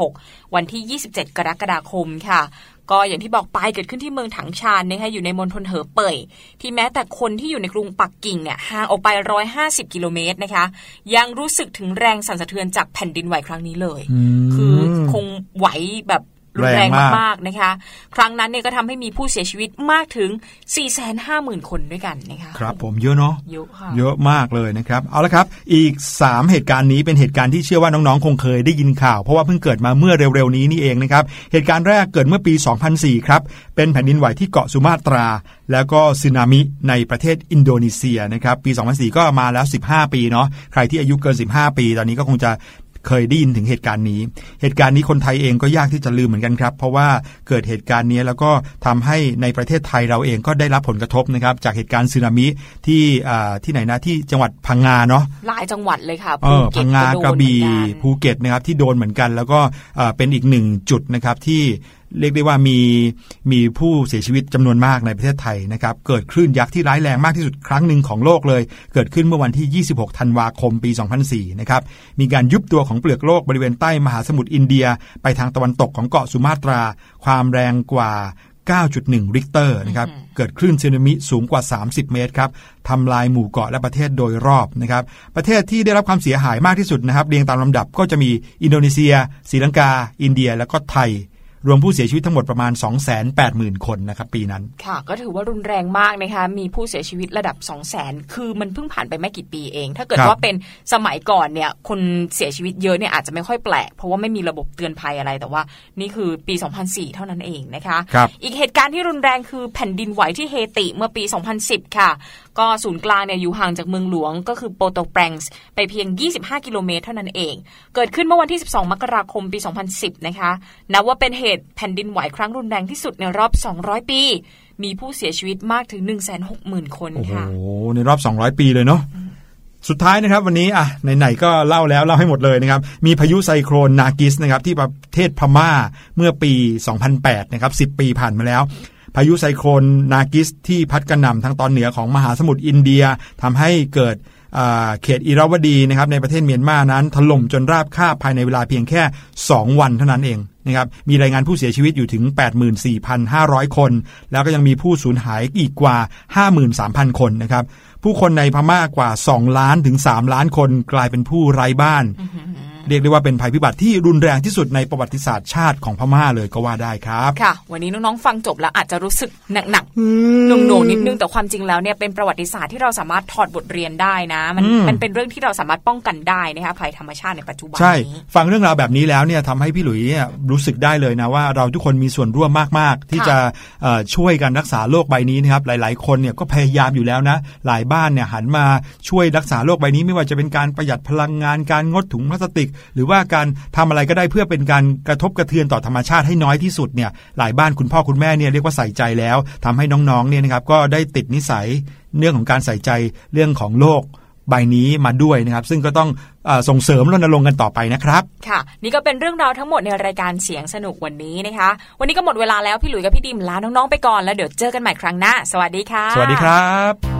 1976 วันที่ 27 กรกฎาคมค่ะ ก็อย่างที่บอกไปเกิดขึ้นที่เมืองถังชานนะคะอยู่ในมณฑลเหอเป่ยที่แม้แต่คนที่อยู่ในกรุงปักกิ่งเนี่ยห่างออกไป 150 กิโลเมตรนะคะ ยังรู้สึกถึงแรงสั่นสะเทือนจากแผ่นดินไหวครั้งนี้เลย คือคงไหวแบบ รุนแรงแรงมากมากๆนะคะ ครั้งนั้นเนี่ยก็ทำให้มีผู้เสียชีวิตมากถึง 450,000 คนด้วยกันนะคะครับผมเยอะเนาะเยอะค่ะเยอะมากเลยนะครับ เอาละครับ อีก 3 เหตุการณ์นี้เป็นเหตุการณ์ที่เชื่อว่าน้องๆ คงเคยได้ยินข่าว เพราะว่าเพิ่งเกิดมาเมื่อเร็วๆ นี้นี่เองนะครับ เหตุการณ์แรกเกิดเมื่อปี 2004 ครับ เป็นแผ่นดินไหวที่เกาะสุมาตรา แล้วก็สึนามิในประเทศอินโดนีเซียนะครับปี 2004 ก็มาแล้ว 15 ปีเนาะใครที่อายุเกิน 15 ปี ตอนนี้ก็คงจะ เคยได้ยินถึงเหตุการณ์นี้ เหตุการณ์นี้คนไทยเองก็ยากที่จะลืมเหมือนกันครับ เพราะว่าเกิดเหตุการณ์นี้แล้วก็ทำให้ในประเทศไทยเราเองก็ได้รับผลกระทบนะครับ จากเหตุการณ์สึนามิที่อ่าที่ไหนนะที่จังหวัดพังงาเนาะหลายจังหวัดเลยค่ะเออภูเก็พัตงงาโดนกระบี่เหมือนกันภูเก็ตนะครับที่โดนเหมือนกัน แล้วก็เอ่อเป็นอีกหนึ่งจุดนะครับที่ เรียกได้ว่ามีมีผู้เสียชีวิตจำนวนมากในประเทศไทยนะครับ เกิดคลื่นยักษ์ที่ร้ายแรงมากที่สุดครั้งหนึ่งของโลกเลย เกิดขึ้นเมื่อวันที่ 26 ธันวาคมปี 2004 นะครับ มีการยุบตัวของเปลือกโลกบริเวณใต้มหาสมุทรอินเดีย ไปทางตะวันตกของเกาะสุมาตรา ความแรงกว่า 9.1 ริกเตอร์นะครับ เกิดคลื่นสึนามิสูงกว่า 30 เมตรครับทำลายหมู่เกาะและประเทศโดยรอบนะครับ ประเทศที่ได้รับความเสียหายมากที่สุดนะครับ เรียงตามลำดับก็จะมีอินโดนีเซียศรีลังกา อินเดีย แล้วก็ไทย รวมผู้เสียชีวิตทั้งหมดประมาณ 280,000 คนนะครับปีนั้น ค่ะ ก็ถือว่ารุนแรงมากนะคะมีผู้เสียชีวิตระดับ 2 0 0 0 0 0 คือมันเพิ่งผ่านไปไม่กี่ปีเอง ถ้าเกิดครับว่าเป็นสมัยก่อนเนี่ยคนเสียชีวิตเยอะเนี่ยอาจจะไม่ค่อยแปลก เพราะว่าไม่มีระบบเตือนภัยอะไรแต่ว่า นี่คือปี 2004 เท่านั้นเองนะคะครับอีกเหตุการณ์ที่รุนแรงคือแผ่นดินไหวที่เฮติเมื่อปี 2010 ค่ะก็ศูนย์กลางเนี่ยอยู่ห่างจากเมืองหลวงก็คือโปโตแปรงส์ไปเพียง 25 กิโลเมตรเท่านั้นเอง เกิดขึ้นเมื่อวันที่ 12 มกราคมปี 2010 นะคะนับว่าเป็นเหตุแผ่นดินไหวครั้งรุนแรงที่สุดในรอบ 200 ปี มีผู้เสียชีวิตมากถึง 160,000 คนโอ้โหค่ะในรอบ 200 ปีเลยเนาะสุดท้ายนะครับวันนี้อะไหนๆก็เล่าแล้วเล่าให้หมดเลยนะครับมีพายุไซโครนนากิสนะครับที่ประเทศพม่าเมื่อปี 2008 นะครับ 10 ปีผ่านมาแล้ว พายุไซโครนนากิสที่พัดกระหน่ำทางตอนเหนือของมหาสมุทรอินเดียทำให้เกิดเขตอิราวดีนะครับในประเทศเมียนมานั้นถล่มจนราบคาบภายในเวลาเพียงแค่ 2 วันเท่านั้นเองนะครับมีรายงานผู้เสียชีวิตอยู่ถึง 84,500 คน แล้วก็ยังมีผู้สูญหายอีกกว่า 53,000 คนนะครับผู้คนในพม่ากว่า 2 ล้านถึง 3 ล้านคนกลายเป็นผู้ไร้บ้าน เรียกได้ว่าเป็นภัยพิบัติที่รุนแรงที่สุดในประวัติศาสตร์ชาติของพม่าเลยก็ว่าได้ครับค่ะ วันนี้น้องๆฟังจบแล้วอาจจะรู้สึกหนักๆหน่วงๆนิดนึงแต่ความจริงแล้วเนี่ยเป็นประวัติศาสตร์ที่เราสามารถถอดบทเรียนได้นะ มันอืมมันเป็นเรื่องที่เราสามารถป้องกันได้นะคะภัยธรรมชาติในปัจจุบันใช่นี้ฟังเรื่องราวแบบนี้แล้วเนี่ยทำให้พี่หลุยเนี่ยรู้สึกได้เลยนะว่าเราทุกคนมีส่วนร่วมมากๆ ที่ค่ะจะเอ่อช่วยกันรักษาโรคใบนี้นะครับหลาย ๆ คนเนี่ยก็พยายามอยู่แล้วนะ หลายบ้านเนี่ยหันมาช่วยรักษาโรคใบนี้ไม่ว่าจะเป็นการประหยัดพลังงานการงดถุงพลาสติกหรือว่าการทำอะไรก็ได้เพื่อเป็นการกระทบกระเทือนต่อธรรมชาติให้น้อยที่สุดเนี่ยหลายบ้านคุณพ่อคุณแม่เนี่ยเรียกว่าใส่ใจแล้วทำให้น้องๆเนี่ยนะครับก็ได้ติดนิสัยเรื่องของการใส่ใจเรื่องของโลกใบนี้มาด้วยนะครับ ซึ่งก็ต้องเออส่งเสริมรณรงค์กันต่อไปนะครับ ค่ะ นี่ก็เป็นเรื่องราวทั้งหมดในรายการเสียงสนุกวันนี้นะคะ วันนี้ก็หมดเวลาแล้วพี่หลุยกับพี่ดิมลาน้องๆไปก่อนแล้วเดี๋ยวเจอกันใหม่ครั้งหน้าสวัสดีค่ะ สวัสดีครับ